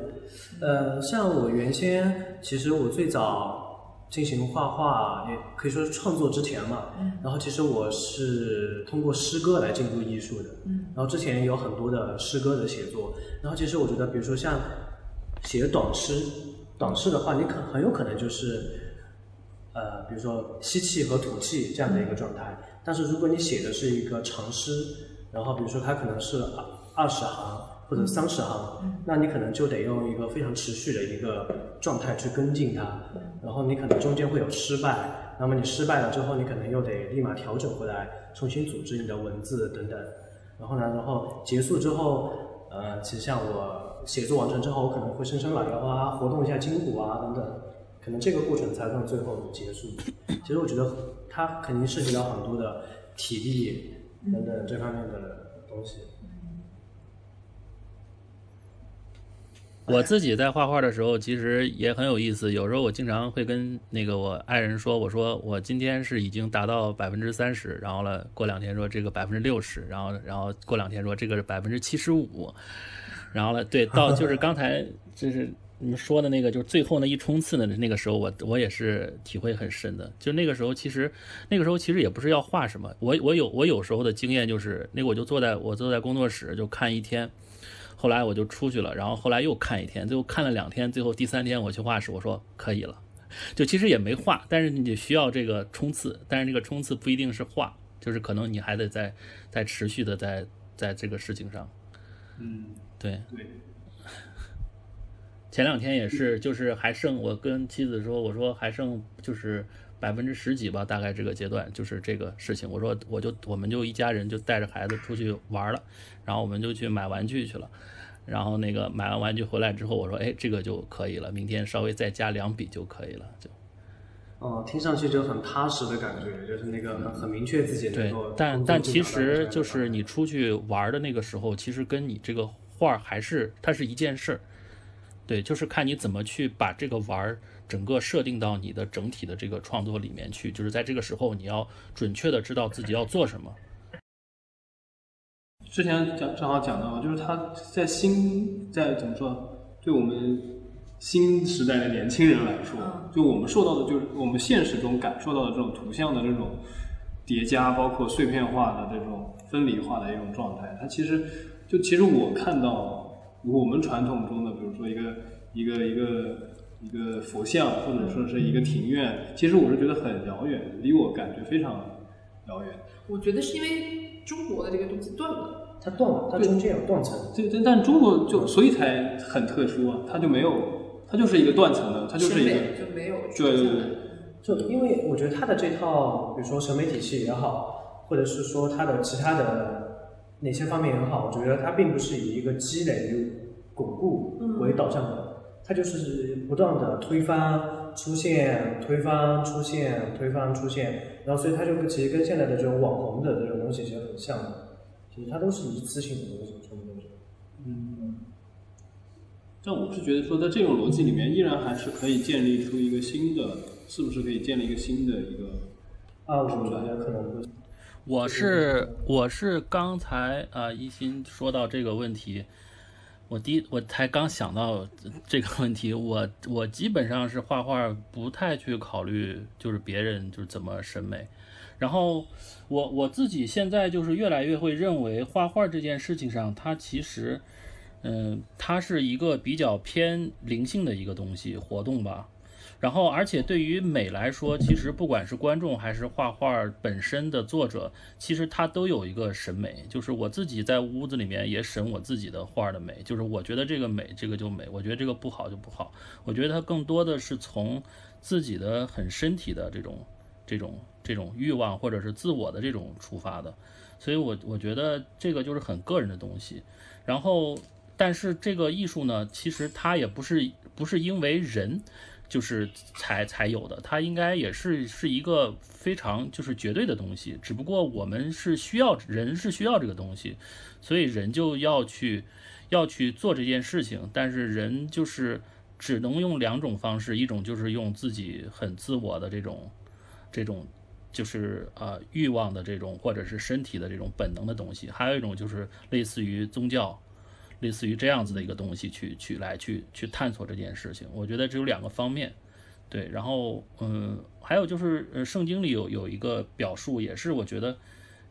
呃，像我原先，其实我最早进行画画，也可以说是创作之前嘛。嗯。然后其实我是通过诗歌来进入艺术的。嗯。然后之前有很多的诗歌的写作，然后其实我觉得，比如说像写短诗，短诗的话，你可很有可能就是。呃，比如说吸气和吐气这样的一个状态，但是如果你写的是一个长诗，然后比如说它可能是二二十行或者三十行，那你可能就得用一个非常持续的一个状态去跟进它，然后你可能中间会有失败，那么你失败了之后，你可能又得立马调整回来，重新组织你的文字等等，然后呢，然后结束之后，呃，其实像我写作完成之后，我可能会伸伸懒腰啊，活动一下筋骨啊等等，可能这个过程才算最后结束。其实我觉得它肯定涉及到很多的体力等等这方面的东西。我自己在画画的时候，其实也很有意思。有时候我经常会跟那个我爱人说：“我说我今天是已经达到百分之三十，然后了过两天说这个百分之六十，然后然后过两天说这个是百分之七十五，然后了对到就是刚才 就是你们说的那个，就是最后那一冲刺的那个时候，我我也是体会很深的。就那个时候，其实那个时候其实也不是要画什么，我我有我有时候的经验就是那个我就坐在我坐在工作室就看一天。后来我就出去了，然后后来又看一天，最后看了两天，最后第三天我去画室，我说可以了，就其实也没画，但是你需要这个冲刺，但是这个冲刺不一定是画，就是可能你还得在在持续的在在这个事情上，嗯，对。对。前两天也是，就是还剩我跟妻子说，我说还剩就是百分之十几吧，大概这个阶段就是这个事情，我说我就我们就一家人就带着孩子出去玩了，然后我们就去买玩具去了。然后那个买完玩具回来之后，我说，哎，这个就可以了，明天稍微再加两笔就可以了，就。哦，听上去就很踏实的感觉，就是那个很很明确自己能够。对，但但其实就是你出去玩的那个时候，其实跟你这个画还是它是一件事儿。对，就是看你怎么去把这个玩整个设定到你的整体的这个创作里面去，就是在这个时候你要准确的知道自己要做什么。之前讲正好讲到，就是他在新在怎么说，对我们新时代的年轻人来说，就我们受到的，就是我们现实中感受到的这种图像的这种叠加，包括碎片化的这种分离化的一种状态，它其实就其实我看到我们传统中的，比如说一个一个一个一个佛像，或者说是一个庭院，其实我是觉得很遥远，离我感觉非常遥远。我觉得是因为中国的这个东西断了。它断了，它中间有断层。对对，但中国就所以才很特殊啊，它就没有，它就是一个断层的，它就是一个就没有。对对对，就因为我觉得它的这套，比如说审美体系也好，或者是说它的其他的哪些方面也好，我觉得它并不是以一个积累与、巩固为导向的，它就是不断的推翻、出现、推翻、出现、推翻、出现，然后所以它就其实跟现在的这种网红的这种东西其实很像的。其实它都是一次性的东西，全部都是。嗯，但我是觉得说，在这种逻辑里面，依然还是可以建立出一个新的，是不是可以建立一个新的一个？啊，我觉得可能会。我是我是刚才啊，一心说到这个问题，我第一我才刚想到这个问题，我我基本上是画画不太去考虑，就是别人就是怎么审美。然后我我自己现在就是越来越会认为画画这件事情上，它其实，嗯，它是一个比较偏灵性的一个东西活动吧。然后而且对于美来说，其实不管是观众还是画画本身的作者，其实他都有一个审美。就是我自己在屋子里面也审我自己的画的美，就是我觉得这个美，这个就美；我觉得这个不好就不好。我觉得它更多的是从自己的很身体的这种这种。这种欲望或者是自我的这种出发的，所以我我觉得这个就是很个人的东西。然后，但是这个艺术呢，其实它也不是不是因为人就是才才有的，它应该也是是一个非常就是绝对的东西。只不过我们是需要人是需要这个东西，所以人就要去要去做这件事情。但是人就是只能用两种方式，一种就是用自己很自我的这种这种。就是呃欲望的这种，或者是身体的这种本能的东西，还有一种就是类似于宗教，类似于这样子的一个东西去去来去去探索这件事情。我觉得只有两个方面，对。然后嗯，还有就是呃圣经里有有一个表述，也是我觉得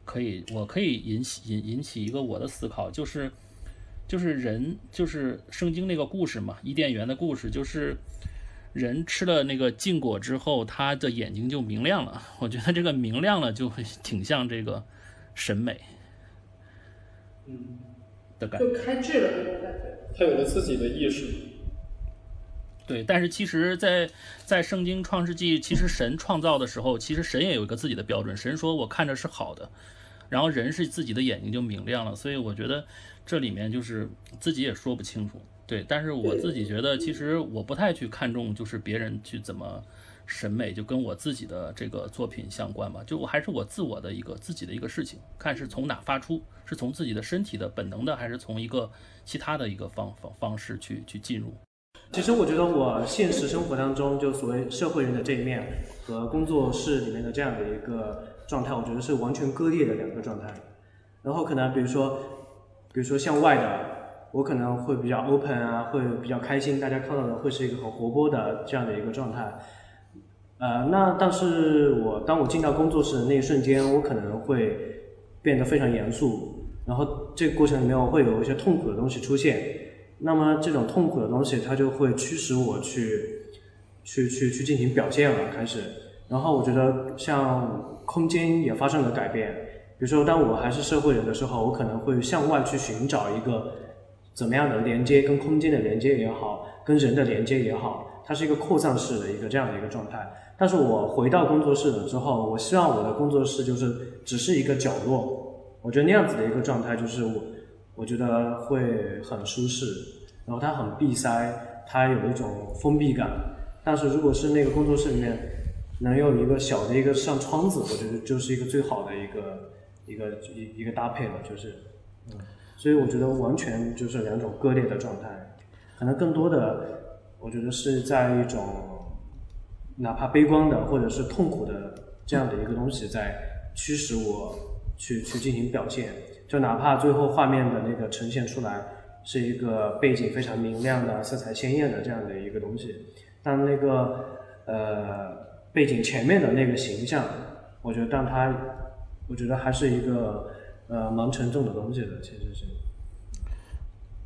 可以，我可以引起引引起一个我的思考，就是就是人就是圣经那个故事嘛，伊甸园的故事，就是。人吃了那个禁果之后，他的眼睛就明亮了。我觉得这个明亮了就会挺像这个审美，嗯，的感觉，就开智了那种感觉。他有了自己的意识。对，但是其实，在在圣经创世纪，其实神创造的时候，其实神也有一个自己的标准。神说：“我看着是好的。”然后人是自己的眼睛就明亮了。所以我觉得这里面就是自己也说不清楚。对，但是我自己觉得，其实我不太去看重，就是别人去怎么审美，就跟我自己的这个作品相关吧。就我还是我自我的一个自己的一个事情，看是从哪发出，是从自己的身体的本能的，还是从一个其他的一个方方方式去去进入。其实我觉得我现实生活当中，就所谓社会人的这一面和工作室里面的这样的一个状态，我觉得是完全割裂的两个状态。然后可能比如说，比如说向外的，我可能会比较 open 啊，会比较开心，大家看到的会是一个很活泼的这样的一个状态。呃，那但是我当我进到工作室的那一瞬间，我可能会变得非常严肃，然后这个过程里面我会有一些痛苦的东西出现。那么这种痛苦的东西，它就会驱使我去，去去去进行表现了，开始。然后我觉得像空间也发生了改变，比如说当我还是社会人的时候，我可能会向外去寻找一个怎么样的连接，跟空间的连接也好，跟人的连接也好，它是一个扩散式的一个这样的一个状态。但是我回到工作室了之后，我希望我的工作室就是只是一个角落，我觉得那样子的一个状态就是我。我觉得会很舒适，然后它很闭塞，它有一种封闭感。但是如果是那个工作室里面能有一个小的一个像窗子，我觉得就是一个最好的一个一个一一个搭配了，就是，嗯，所以我觉得完全就是两种割裂的状态，可能更多的我觉得是在一种哪怕悲观的或者是痛苦的这样的一个东西在驱使我去去进行表现。就哪怕最后画面的那个呈现出来是一个背景非常明亮的、色彩鲜艳的这样的一个东西，但那个呃背景前面的那个形象，我觉得但它，我觉得还是一个呃蛮沉重的东西的，其实是。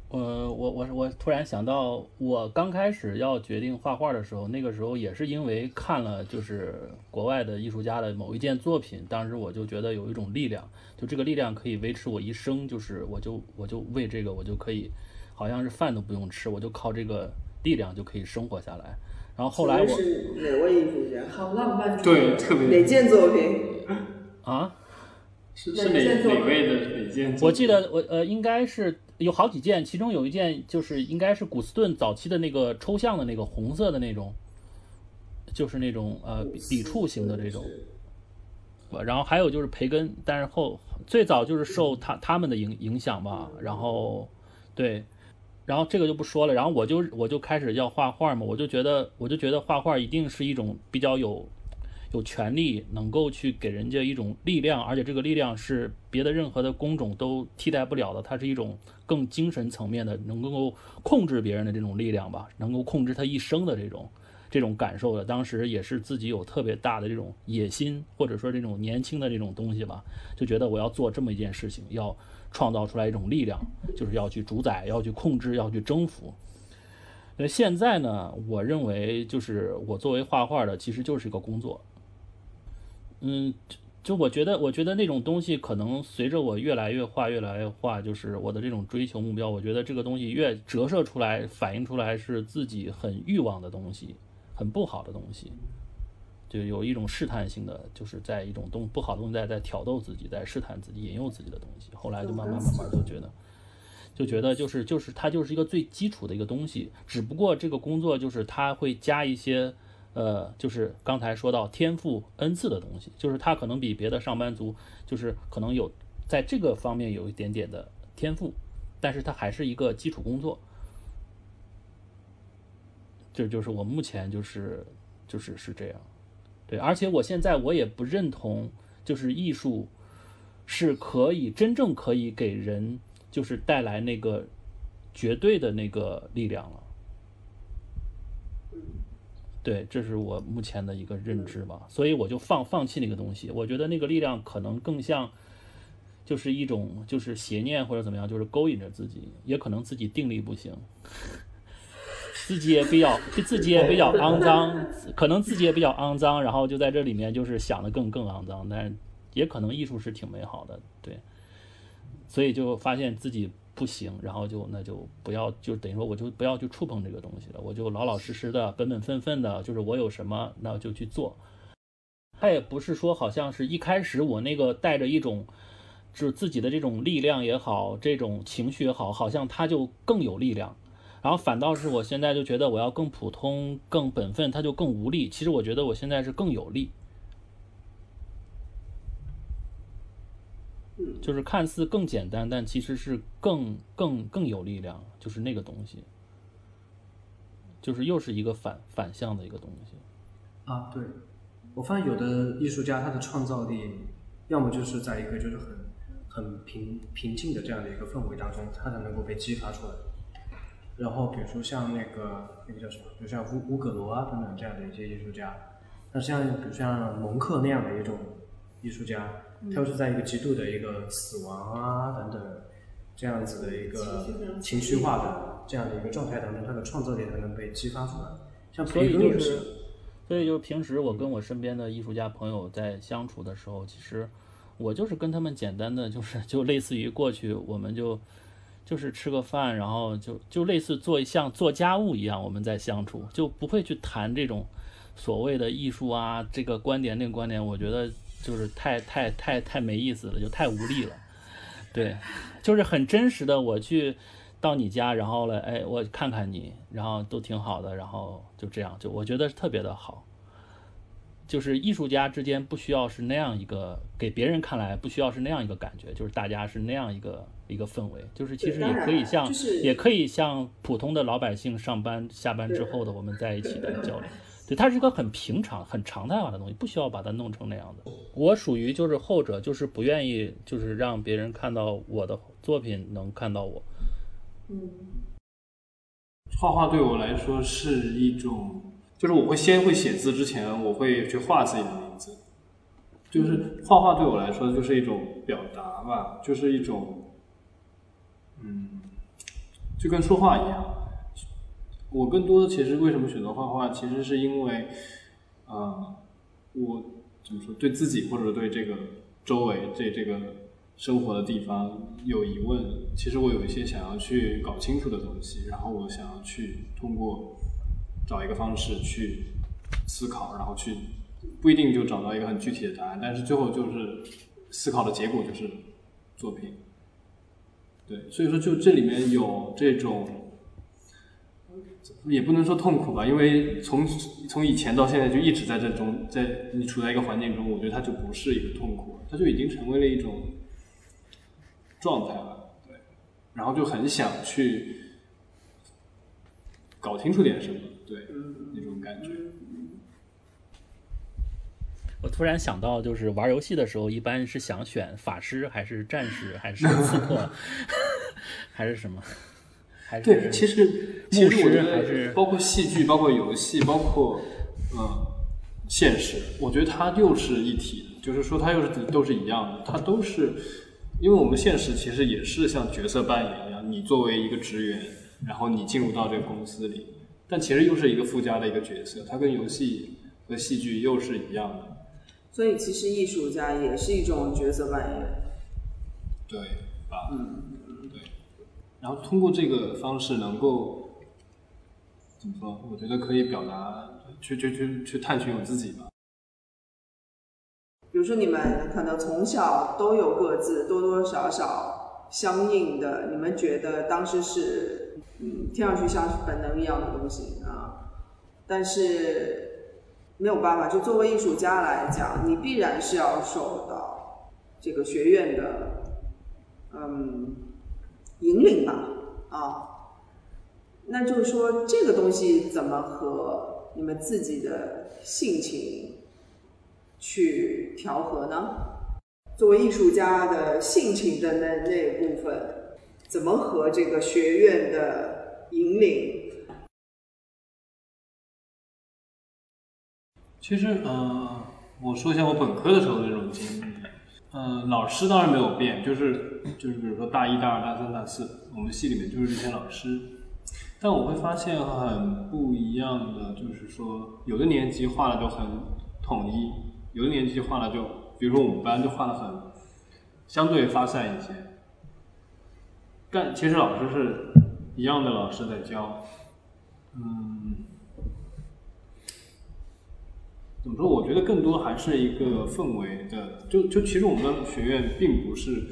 呃，我我我突然想到，我刚开始要决定画画的时候，那个时候也是因为看了就是国外的艺术家的某一件作品，当时我就觉得有一种力量，就这个力量可以维持我一生，就是我就我就为这个我就可以，好像是饭都不用吃，我就靠这个力量就可以生活下来。然后后来我是哪位艺术家？好浪漫，对，特别哪件作品？啊？是是哪哪位的哪件？我记得我呃应该是。有好几件，其中有一件就是应该是古斯顿早期的那个抽象的那个红色的那种，就是那种呃笔触型的这种。然后还有就是培根，但是后最早就是受他他们的影影响吧。然后对，然后这个就不说了。然后我就我就开始要画画嘛，我就觉得我就觉得画画一定是一种比较有。有权利能够去给人家一种力量，而且这个力量是别的任何的工种都替代不了的。它是一种更精神层面的，能够控制别人的这种力量吧，能够控制他一生的这种这种感受的。当时也是自己有特别大的这种野心，或者说这种年轻的这种东西吧，就觉得我要做这么一件事情，要创造出来一种力量，就是要去主宰，要去控制，要去征服。那现在呢，我认为就是我作为画画的，其实就是一个工作。嗯，就就我觉得，我觉得那种东西可能随着我越来越画，越来越画，就是我的这种追求目标。我觉得这个东西越折射出来，反映出来是自己很欲望的东西，很不好的东西，就有一种试探性的，就是在一种东不好的东西在在挑逗自己，在试探自己，引诱自己的东西。后来就慢慢慢慢就觉得，就觉得就是就是它就是一个最基础的一个东西，只不过这个工作就是它会加一些。呃，就是刚才说到天赋恩赐的东西，就是他可能比别的上班族，就是可能有在这个方面有一点点的天赋，但是他还是一个基础工作。这就是我目前就是就是是这样，对，而且我现在我也不认同，就是艺术是可以真正可以给人就是带来那个绝对的那个力量了。对，这是我目前的一个认知吧，所以我就放放弃那个东西。我觉得那个力量可能更像，就是一种就是邪念或者怎么样，就是勾引着自己，也可能自己定力不行，自己也比较自己也比较肮脏，可能自己也比较肮脏，然后就在这里面就是想的更更肮脏，但是也可能艺术是挺美好的，对，所以就发现自己。不行，然后就那就不要，就等于说我就不要去触碰这个东西了，我就老老实实的、本本分分的，就是我有什么那就去做。他也不是说好像是一开始我那个带着一种，就是自己的这种力量也好，这种情绪也好，好像他就更有力量，然后反倒是我现在就觉得我要更普通、更本分，他就更无力。其实我觉得我现在是更有力，就是看似更简单，但其实是更更更有力量，就是那个东西，就是又是一个反反向的一个东西。啊，对，我发现有的艺术家他的创造力，要么就是在一个就是很很平平静的这样的一个氛围当中，他才能够被激发出来。然后比如说像那个那个叫什么，比如像乌乌格罗啊等等这样的一些艺术家，那像比如像蒙克那样的一种艺术家，他又是在一个极度的一个死亡啊等等这样子的一个情绪化的这样的一个状态当中，他的创造力才能被激发出来。像所以就是，所以就是平时我跟我身边的艺术家朋友在相处的时候，其实我就是跟他们简单的就是就类似于过去我们就就是吃个饭，然后就就类似做像做家务一样，我们在相处，就不会去谈这种所谓的艺术啊，这个观点那个观点，我觉得就是太太太太没意思了，就太无力了。对，就是很真实的，我去到你家，然后呢，哎，我看看你，然后都挺好的，然后就这样，就我觉得特别的好。就是艺术家之间不需要是那样一个，给别人看来不需要是那样一个感觉，就是大家是那样一个一个氛围，就是其实也可以像，就是也可以像普通的老百姓上班下班之后的我们在一起的交流。对，它是一个很平常、很常态化的东西，不需要把它弄成那样的。我属于就是后者，就是不愿意，就是让别人看到我的作品，能看到我。嗯画画对我来说是一种，就是我会先会写字之前，我会去画自己的名字。就是画画对我来说就是一种表达吧，就是一种，嗯，就跟说话一样。我更多的其实为什么选择画画，其实是因为，呃，我怎么说，对自己或者对这个周围这这个生活的地方有疑问，其实我有一些想要去搞清楚的东西，然后我想要去通过找一个方式去思考，然后去不一定就找到一个很具体的答案，但是最后就是思考的结果就是作品。对，所以说就这里面有这种。也不能说痛苦吧，因为从从以前到现在就一直在这种，在你处在一个环境中，我觉得它就不是一个痛苦，它就已经成为了一种状态了，对，然后就很想去搞清楚点什么，对，那种感觉。我突然想到，就是玩游戏的时候，一般是想选法师还是战士还是 刺客，还是什么？还是对，其实其实我觉得还是得包括戏剧、包括游戏、包括嗯现实，我觉得它又是一体的，就是说它又是都是一样的，它都是因为我们现实其实也是像角色扮演一样，你作为一个职员，然后你进入到这个公司里，但其实又是一个附加的一个角色，它跟游戏和戏剧又是一样的，所以其实艺术家也是一种角色扮演。对吧？嗯，对。然后通过这个方式能够怎么说？我觉得可以表达，去去去去探寻我自己吧。比如说你们可能从小都有各自多多少少相应的，你们觉得当时是嗯听上去像是本能一样的东西啊，但是没有办法，就作为艺术家来讲，你必然是要受到这个学院的嗯引领吧啊。那就是说，这个东西怎么和你们自己的性情去调和呢？作为艺术家的性情的那那部分，怎么和这个学院的引领？其实，呃，我说一下我本科的时候的这种经历。呃，老师当然没有变，就是就是比如说大一、大二、大三、大四，我们系里面就是这些老师。但我会发现很不一样的，就是说，有的年级画的就很统一，有的年级画的就，比如说我们班就画的很相对发散一些。但其实老师是一样的老师在教，嗯，怎么说？我觉得更多还是一个氛围的，就就其实我们学院并不是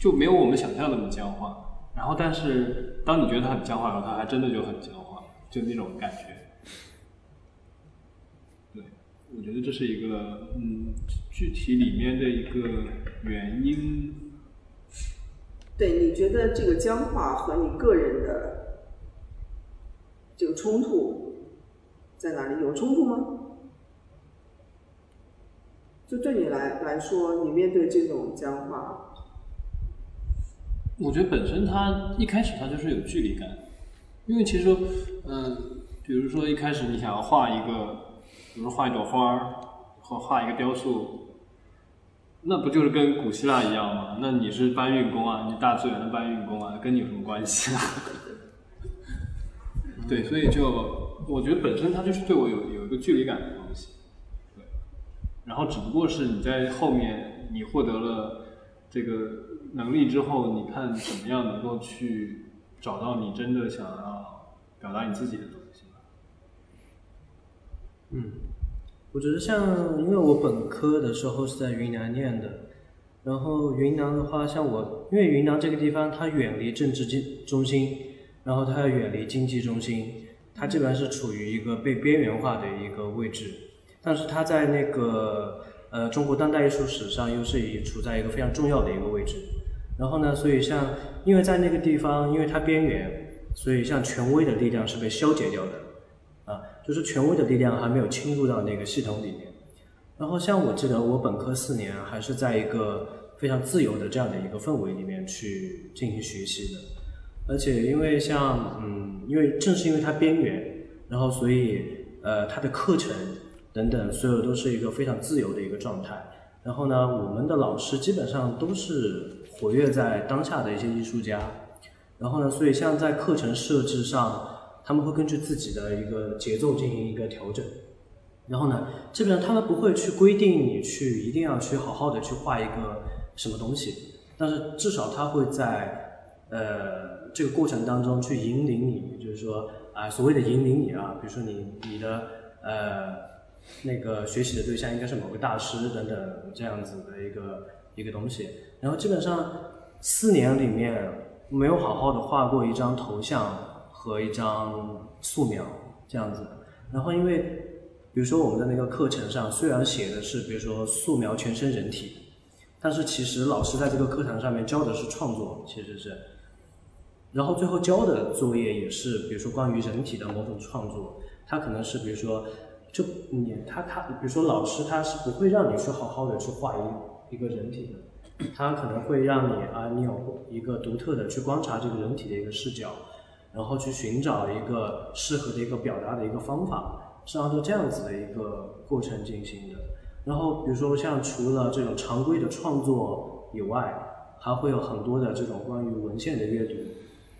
就没有我们想象那么僵化，然后但是当你觉得它很僵化的时候，它还真的就很僵化，就那种感觉。对，我觉得这是一个嗯，具体里面的一个原因。对，你觉得这个僵化和你个人的这个冲突在哪里？有冲突吗？就对你来来说，你面对这种僵化，我觉得本身它一开始它就是有距离感，因为其实，嗯，比如说一开始你想要画一个，比如说画一朵花儿，或画一个雕塑，那不就是跟古希腊一样吗？那你是搬运工啊，你大自然的搬运工啊，跟你有什么关系啊？对，所以就我觉得本身它就是对我有有一个距离感的东西。然后只不过是你在后面你获得了这个能力之后，你看怎么样能够去找到你真的想要表达你自己的东西嗯，我觉得像因为我本科的时候是在云南念的，然后云南的话，像我因为云南这个地方它远离政治经中心，然后它又远离经济中心，它基本上是处于一个被边缘化的一个位置。但是它在那个呃中国当代艺术史上又是以处在一个非常重要的一个位置，然后呢，所以像因为在那个地方，因为它边缘，所以像权威的力量是被消解掉的，啊，就是权威的力量还没有侵入到那个系统里面。然后像我记得我本科四年还是在一个非常自由的这样的一个氛围里面去进行学习的，而且因为像嗯，因为正是因为它边缘，然后所以呃它的课程。等等，所有都是一个非常自由的一个状态。然后呢，我们的老师基本上都是活跃在当下的一些艺术家。然后呢，所以像在课程设置上，他们会根据自己的一个节奏进行一个调整。然后呢，基本上他们不会去规定你去一定要去好好的去画一个什么东西，但是至少他会在呃这个过程当中去引领你，就是说啊所谓的引领你啊，比如说你你的呃。那个学习的对象应该是某个大师等等这样子的一个一个东西，然后基本上四年里面没有好好的画过一张头像和一张素描这样子，然后因为比如说我们的那个课程上虽然写的是比如说素描全身人体，但是其实老师在这个课堂上面教的是创作，其实是，然后最后交的作业也是比如说关于人体的某种创作，它可能是比如说。就你他他，比如说老师他是不会让你去好好的去画一一个人体的，他可能会让你啊，你有一个独特的去观察这个人体的一个视角，然后去寻找一个适合的一个表达的一个方法，是按照这样子的一个过程进行的。然后比如说像除了这种常规的创作以外，还会有很多的这种关于文献的阅读，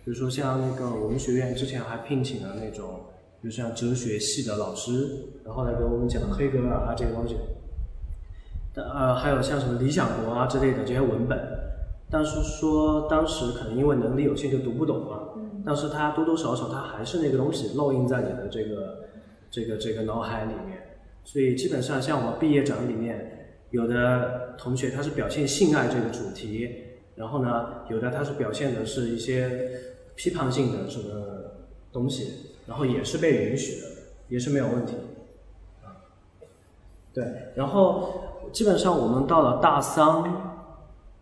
比如说像那个我们学院之前还聘请了那种。就像哲学系的老师，然后来给我们讲黑格尔啊这些东西，呃，还有像什么《理想国》啊之类的这些文本，但是说当时可能因为能力有限就读不懂嘛，但是它多多少少它还是那个东西烙印在你的这个这个这个脑海里面，所以基本上像我毕业展里面，有的同学他是表现性爱这个主题，然后呢，有的他是表现的是一些批判性的什么东西。然后也是被允许的，也是没有问题，啊，对，然后基本上我们到了大三，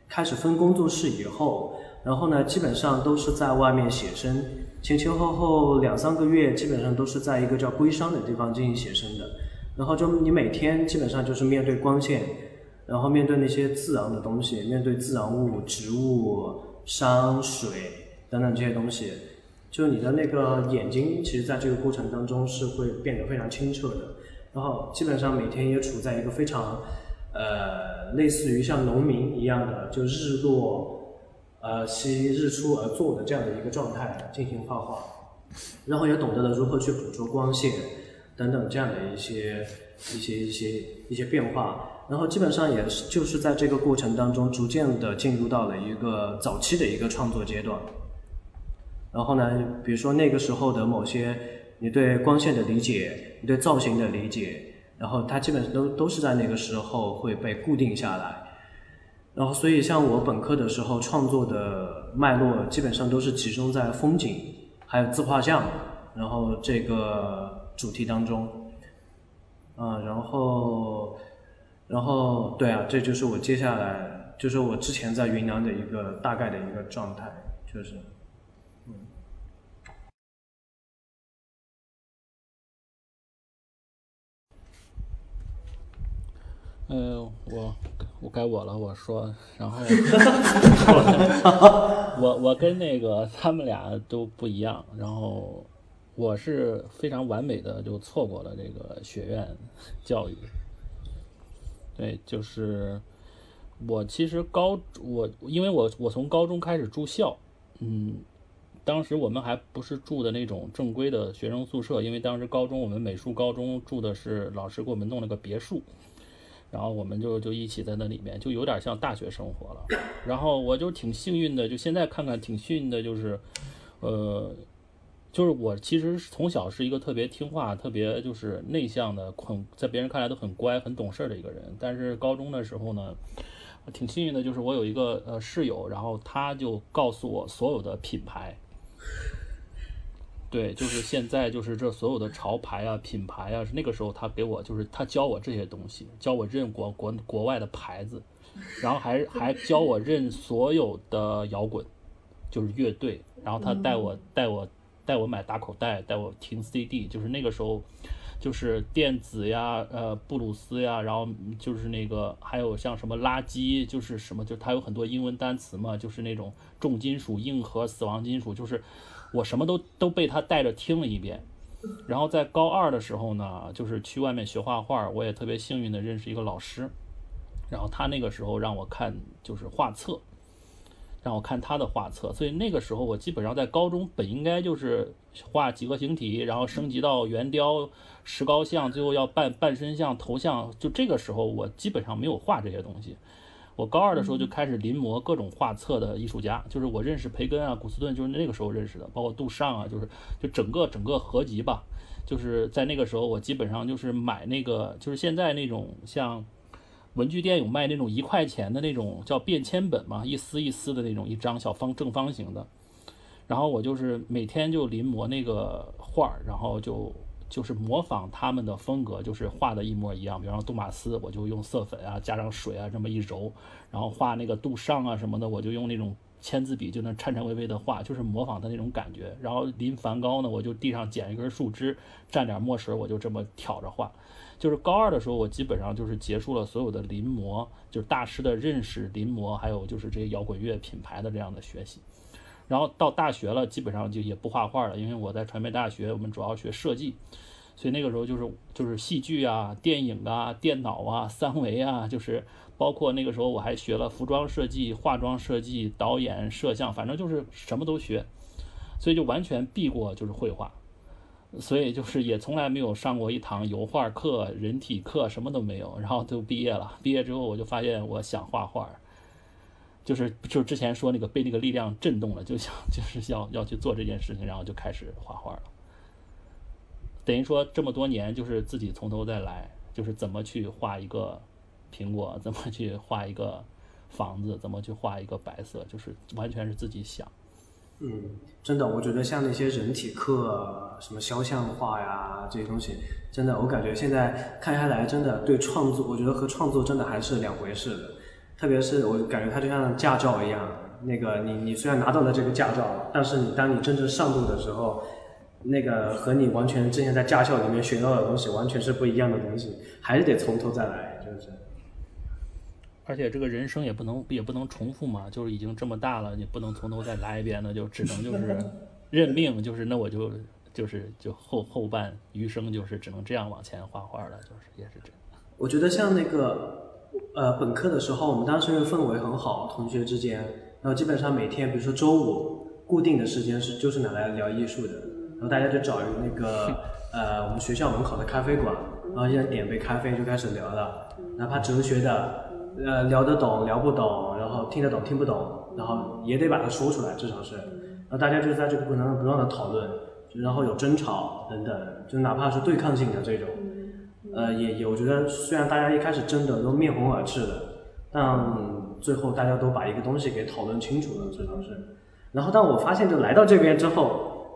开始分工作室以后，然后呢，基本上都是在外面写生，前前后后两三个月，基本上都是在一个叫龟山的地方进行写生的，然后就你每天基本上就是面对光线，然后面对那些自然的东西，面对自然物、植物、山水等等这些东西。就你的那个眼睛，其实在这个过程当中是会变得非常清澈的，然后基本上每天也处在一个非常，呃，类似于像农民一样的，就日落，呃，惜日出而作的这样的一个状态进行画画，然后也懂得了如何去捕捉光线等等这样的一些一些一些一些变化，然后基本上也是就是在这个过程当中逐渐的进入到了一个早期的一个创作阶段。然后呢，比如说那个时候的某些你对光线的理解，你对造型的理解，然后它基本上都都是在那个时候会被固定下来。然后所以像我本科的时候创作的脉络基本上都是集中在风景还有自画像，然后这个主题当中，啊，然后然后对啊，这就是我接下来就是我之前在云南的一个大概的一个状态，就是。呃，我我该我了，我说，然后 我我跟那个他们俩都不一样，然后我是非常完美的就错过了这个学院教育。对，就是我其实高我因为我我从高中开始住校，嗯，当时我们还不是住的那种正规的学生宿舍，因为当时高中我们美术高中住的是老师给我们弄了个别墅。然后我们就就一起在那里面，就有点像大学生活了。然后我就挺幸运的，就现在看看挺幸运的，就是，呃，就是我其实从小是一个特别听话、特别就是内向的，很在别人看来都很乖、很懂事的一个人。但是高中的时候呢，挺幸运的，就是我有一个呃室友，然后他就告诉我所有的品牌。对，就是现在，就是这所有的潮牌啊、品牌啊，是那个时候他给我，就是他教我这些东西，教我认国国国外的牌子，然后还还教我认所有的摇滚，就是乐队，然后他带我带我带我买打口袋，带我听 CD，就是那个时候，就是电子呀，呃，布鲁斯呀，然后就是那个还有像什么垃圾，就是什么，就它有很多英文单词嘛，就是那种重金属、硬核、死亡金属，就是。我什么都都被他带着听了一遍，然后在高二的时候呢，就是去外面学画画，我也特别幸运的认识一个老师，然后他那个时候让我看就是画册，让我看他的画册，所以那个时候我基本上在高中本应该就是画几何形体，然后升级到圆雕、石膏像，最后要半半身像、头像，就这个时候我基本上没有画这些东西。我高二的时候就开始临摹各种画册的艺术家，就是我认识培根啊、古斯顿，就是那个时候认识的，包括杜尚啊，就是就整个整个合集吧。就是在那个时候，我基本上就是买那个，就是现在那种像文具店有卖那种一块钱的那种叫便签本嘛，一丝一丝的那种一张小方正方形的。然后我就是每天就临摹那个画儿，然后就。就是模仿他们的风格，就是画的一模一样。比方说杜马斯，我就用色粉啊，加上水啊，这么一揉，然后画那个杜尚啊什么的，我就用那种签字笔，就能颤颤巍巍的画，就是模仿他那种感觉。然后临梵高呢，我就地上捡一根树枝，蘸点墨水，我就这么挑着画。就是高二的时候，我基本上就是结束了所有的临摹，就是大师的认识、临摹，还有就是这些摇滚乐品牌的这样的学习。然后到大学了，基本上就也不画画了，因为我在传媒大学，我们主要学设计，所以那个时候就是就是戏剧啊、电影啊、电脑啊、三维啊，就是包括那个时候我还学了服装设计、化妆设计、导演、摄像，反正就是什么都学，所以就完全避过就是绘画，所以就是也从来没有上过一堂油画课、人体课，什么都没有，然后就毕业了。毕业之后我就发现我想画画。就是就是之前说那个被那个力量震动了，就想 就是要要去做这件事情，然后就开始画画了。等于说这么多年就是自己从头再来，就是怎么去画一个苹果，怎么去画一个房子，怎么去画一个白色，就是完全是自己想。嗯，真的，我觉得像那些人体课、什么肖像画呀这些东西，真的，我感觉现在看下来，真的对创作，我觉得和创作真的还是两回事的。特别是我感觉它就像驾照一样，那个你你虽然拿到了这个驾照，但是你当你真正上路的时候，那个和你完全之前在驾校里面学到的东西完全是不一样的东西，还是得从头再来，就是。而且这个人生也不能也不能重复嘛，就是已经这么大了，你不能从头再来一遍，那就只能就是认命，就是那我就就是就后后半余生就是只能这样往前画画了，就是也是这样。我觉得像那个。呃，本科的时候，我们当时因为氛围很好，同学之间，然后基本上每天，比如说周五固定的时间是就是拿来聊艺术的，然后大家就找那个 呃我们学校门口的咖啡馆，然后一人点杯咖啡就开始聊了，哪怕哲学的，呃聊得懂聊不懂，然后听得懂听不懂，然后也得把它说出来，至少是，然后大家就在这个过程中不断的讨论，然后有争吵等等，就哪怕是对抗性的这种。呃，也也，我觉得虽然大家一开始争的都面红耳赤的，但最后大家都把一个东西给讨论清楚了，至少是。然后但我发现就来到这边之后，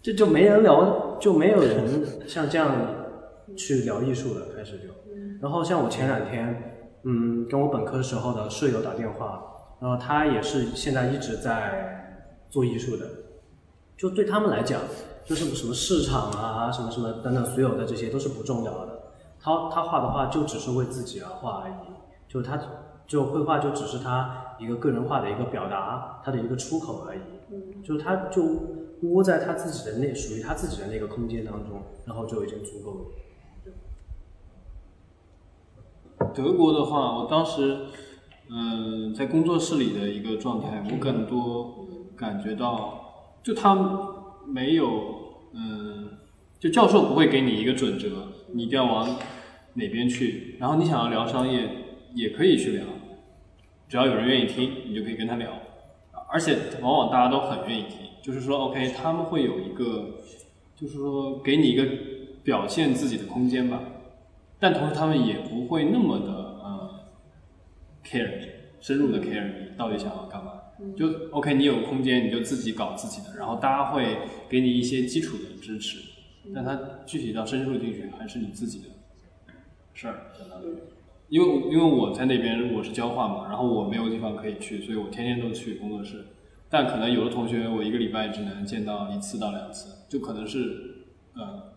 这就没人聊，就没有人 像这样去聊艺术了，开始就。然后像我前两天，嗯，跟我本科时候的舍友打电话，然后他也是现在一直在做艺术的，就对他们来讲，就是什么市场啊，什么什么等等，所有的这些都是不重要的。他他画的画就只是为自己而画而已，就他就绘画就只是他一个个人化的一个表达，他的一个出口而已。嗯，就是他就窝在他自己的那属于他自己的那个空间当中，然后就已经足够了。德国的话，我当时，嗯，在工作室里的一个状态，我更多感觉到，就他没有，嗯，就教授不会给你一个准则，你一定要往哪边去，然后你想要聊商业也可以去聊，只要有人愿意听，你就可以跟他聊，而且往往大家都很愿意听，就是说，OK，他们会有一个，就是说给你一个表现自己的空间吧。但同时，他们也不会那么的呃 care 深入的 care 你到底想要干嘛。就 OK，你有空间你就自己搞自己的，然后大家会给你一些基础的支持，但他具体到深入进去还是你自己的事儿。相当于因为因为我在那边我是交换嘛，然后我没有地方可以去，所以我天天都去工作室。但可能有的同学我一个礼拜只能见到一次到两次，就可能是呃。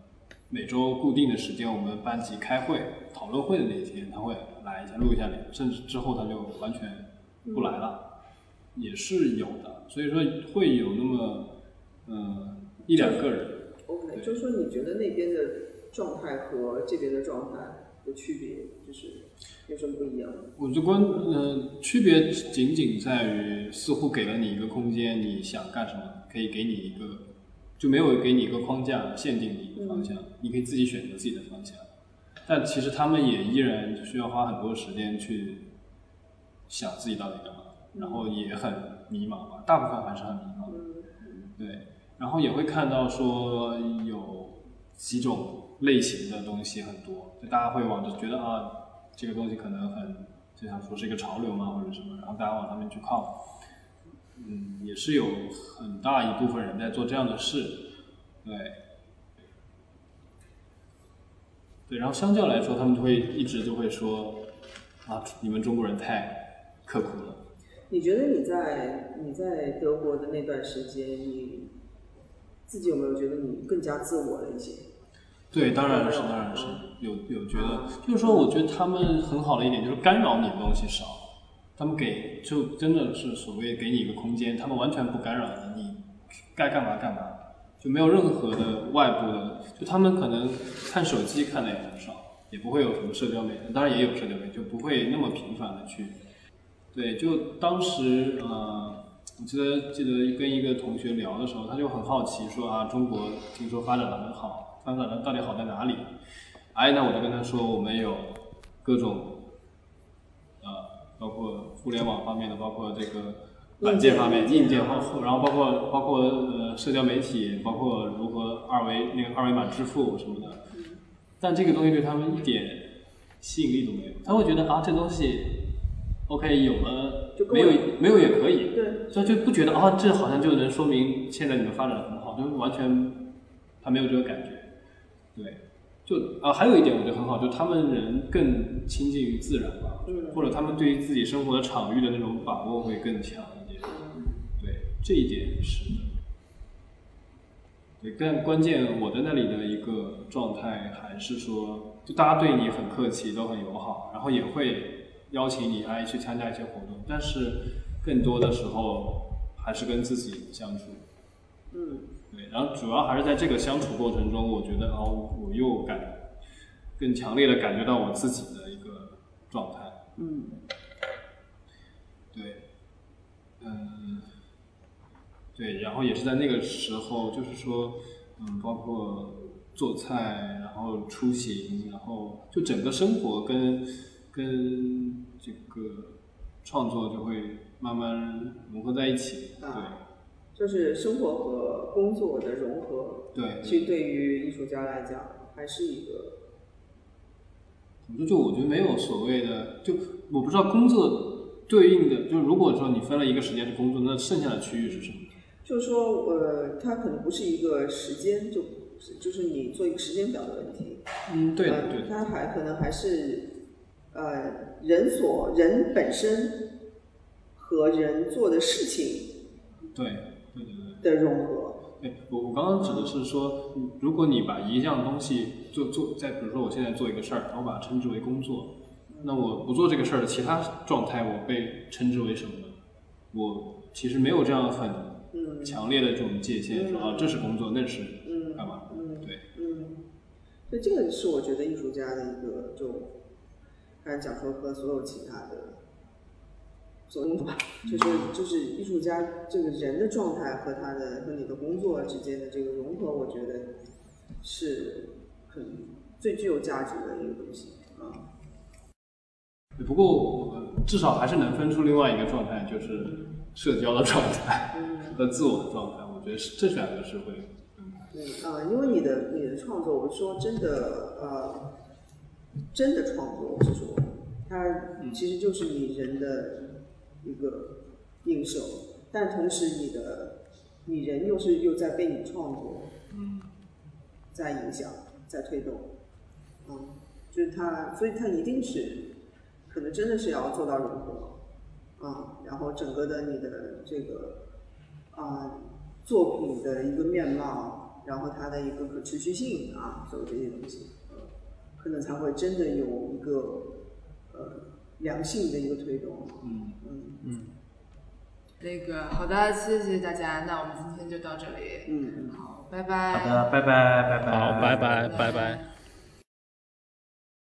每周固定的时间，我们班级开会讨论会的那天，他会来一下录一下脸，甚至之后他就完全不来了，也是有的。所以说会有那么呃一两个人。OK，就是说你觉得那边的状态和这边的状态的区别，就是有什么不一样？我觉得关呃区别仅仅在于，似乎给了你一个空间，你想干什么可以给你一个。就没有给你一个框架限定你一个方向，你可以自己选择自己的方向。但其实他们也依然需要花很多时间去想自己到底干嘛，然后也很迷茫吧，大部分还是很迷茫。对，然后也会看到说有几种类型的东西很多，就大家会往着觉得啊，这个东西可能很就像说是一个潮流嘛或者什么，然后大家往上面去靠。嗯，也是有很大一部分人在做这样的事，对，对，然后相较来说，他们就会一直就会说，啊，你们中国人太刻苦了。你觉得你在你在德国的那段时间，你自己有没有觉得你更加自我了一些？对，当然是，当然是有有觉得，就是说，我觉得他们很好的一点就是干扰你的东西少。他们给就真的是所谓给你一个空间，他们完全不干扰你，你该干嘛干嘛，就没有任何的外部的，就他们可能看手机看的也很少，也不会有什么社交媒体，当然也有社交媒体，就不会那么频繁的去。对，就当时呃，我记得记得跟一个同学聊的时候，他就很好奇说啊，中国听说发展的很好，发展的到底好在哪里？哎，那我就跟他说，我们有各种。呃包括互联网方面的，包括这个软件方面、硬件方，然后包括包括呃社交媒体，包括如何二维那个二维码支付什么的，但这个东西对他们一点吸引力都没有，他会觉得啊这东西，OK 有了，没有没有也可以，对，所以就不觉得啊这好像就能说明现在你们发展的很好，就完全他没有这个感觉，对。就啊，还有一点我觉得很好，就他们人更亲近于自然吧，或者他们对于自己生活的场域的那种把握会更强一点。对，这一点是的。对，但关键我在那里的一个状态还是说，就大家对你很客气，都很友好，然后也会邀请你来去参加一些活动，但是更多的时候还是跟自己相处。嗯。对，然后主要还是在这个相处过程中，我觉得哦，我又感更强烈的感觉到我自己的一个状态。嗯，对，嗯，对，然后也是在那个时候，就是说，嗯，包括做菜，然后出行，然后就整个生活跟跟这个创作就会慢慢融合在一起。对。就是生活和工作的融合，对，其实对于艺术家来讲，还是一个。怎么说？就我觉得没有所谓的，就我不知道工作对应的，就如果说你分了一个时间是工作，那剩下的区域是什么？就是说，呃，它可能不是一个时间，就就是你做一个时间表的问题。嗯，对对的。它还可能还是呃人所人本身和人做的事情对对对对。的融合。对，我我刚刚指的是说，嗯如果你把一样东西做做，再比如说我现在做一个事儿，然后把它称之为工作，那我不做这个事儿的其他状态，我被称之为什么呢？我其实没有这样很嗯强烈的这种界限，说啊这是工作，那是嗯干嘛？嗯对，嗯，所以这个是我觉得艺术家的一个，就刚才讲说和所有其他的所有吧，就是就是艺术家这个人的状态和他的和你的工作之间的这个融合，我觉得是很最具有价值的一个东西啊。不过我至少还是能分出另外一个状态，就是社交的状态和自我的状态。我觉得是这两个是会，对啊、因为你的你的创作，我是说真的呃，真的创作，我是说，它其实就是你人的一个映射，但同时你的你人又是又在被你创作，嗯，在影响，在推动，嗯，就是它，所以它一定是可能真的是要做到融合，啊、然后整个的你的这个啊、作品的一个面貌，然后它的一个可持续性啊，所有这些东西，呃，可能才会真的有一个呃良性的一个推动。嗯嗯嗯那个好的，谢谢大家，那我们今天就到这里，嗯嗯。好，拜拜。好的，拜拜，拜拜。好，拜拜，拜拜。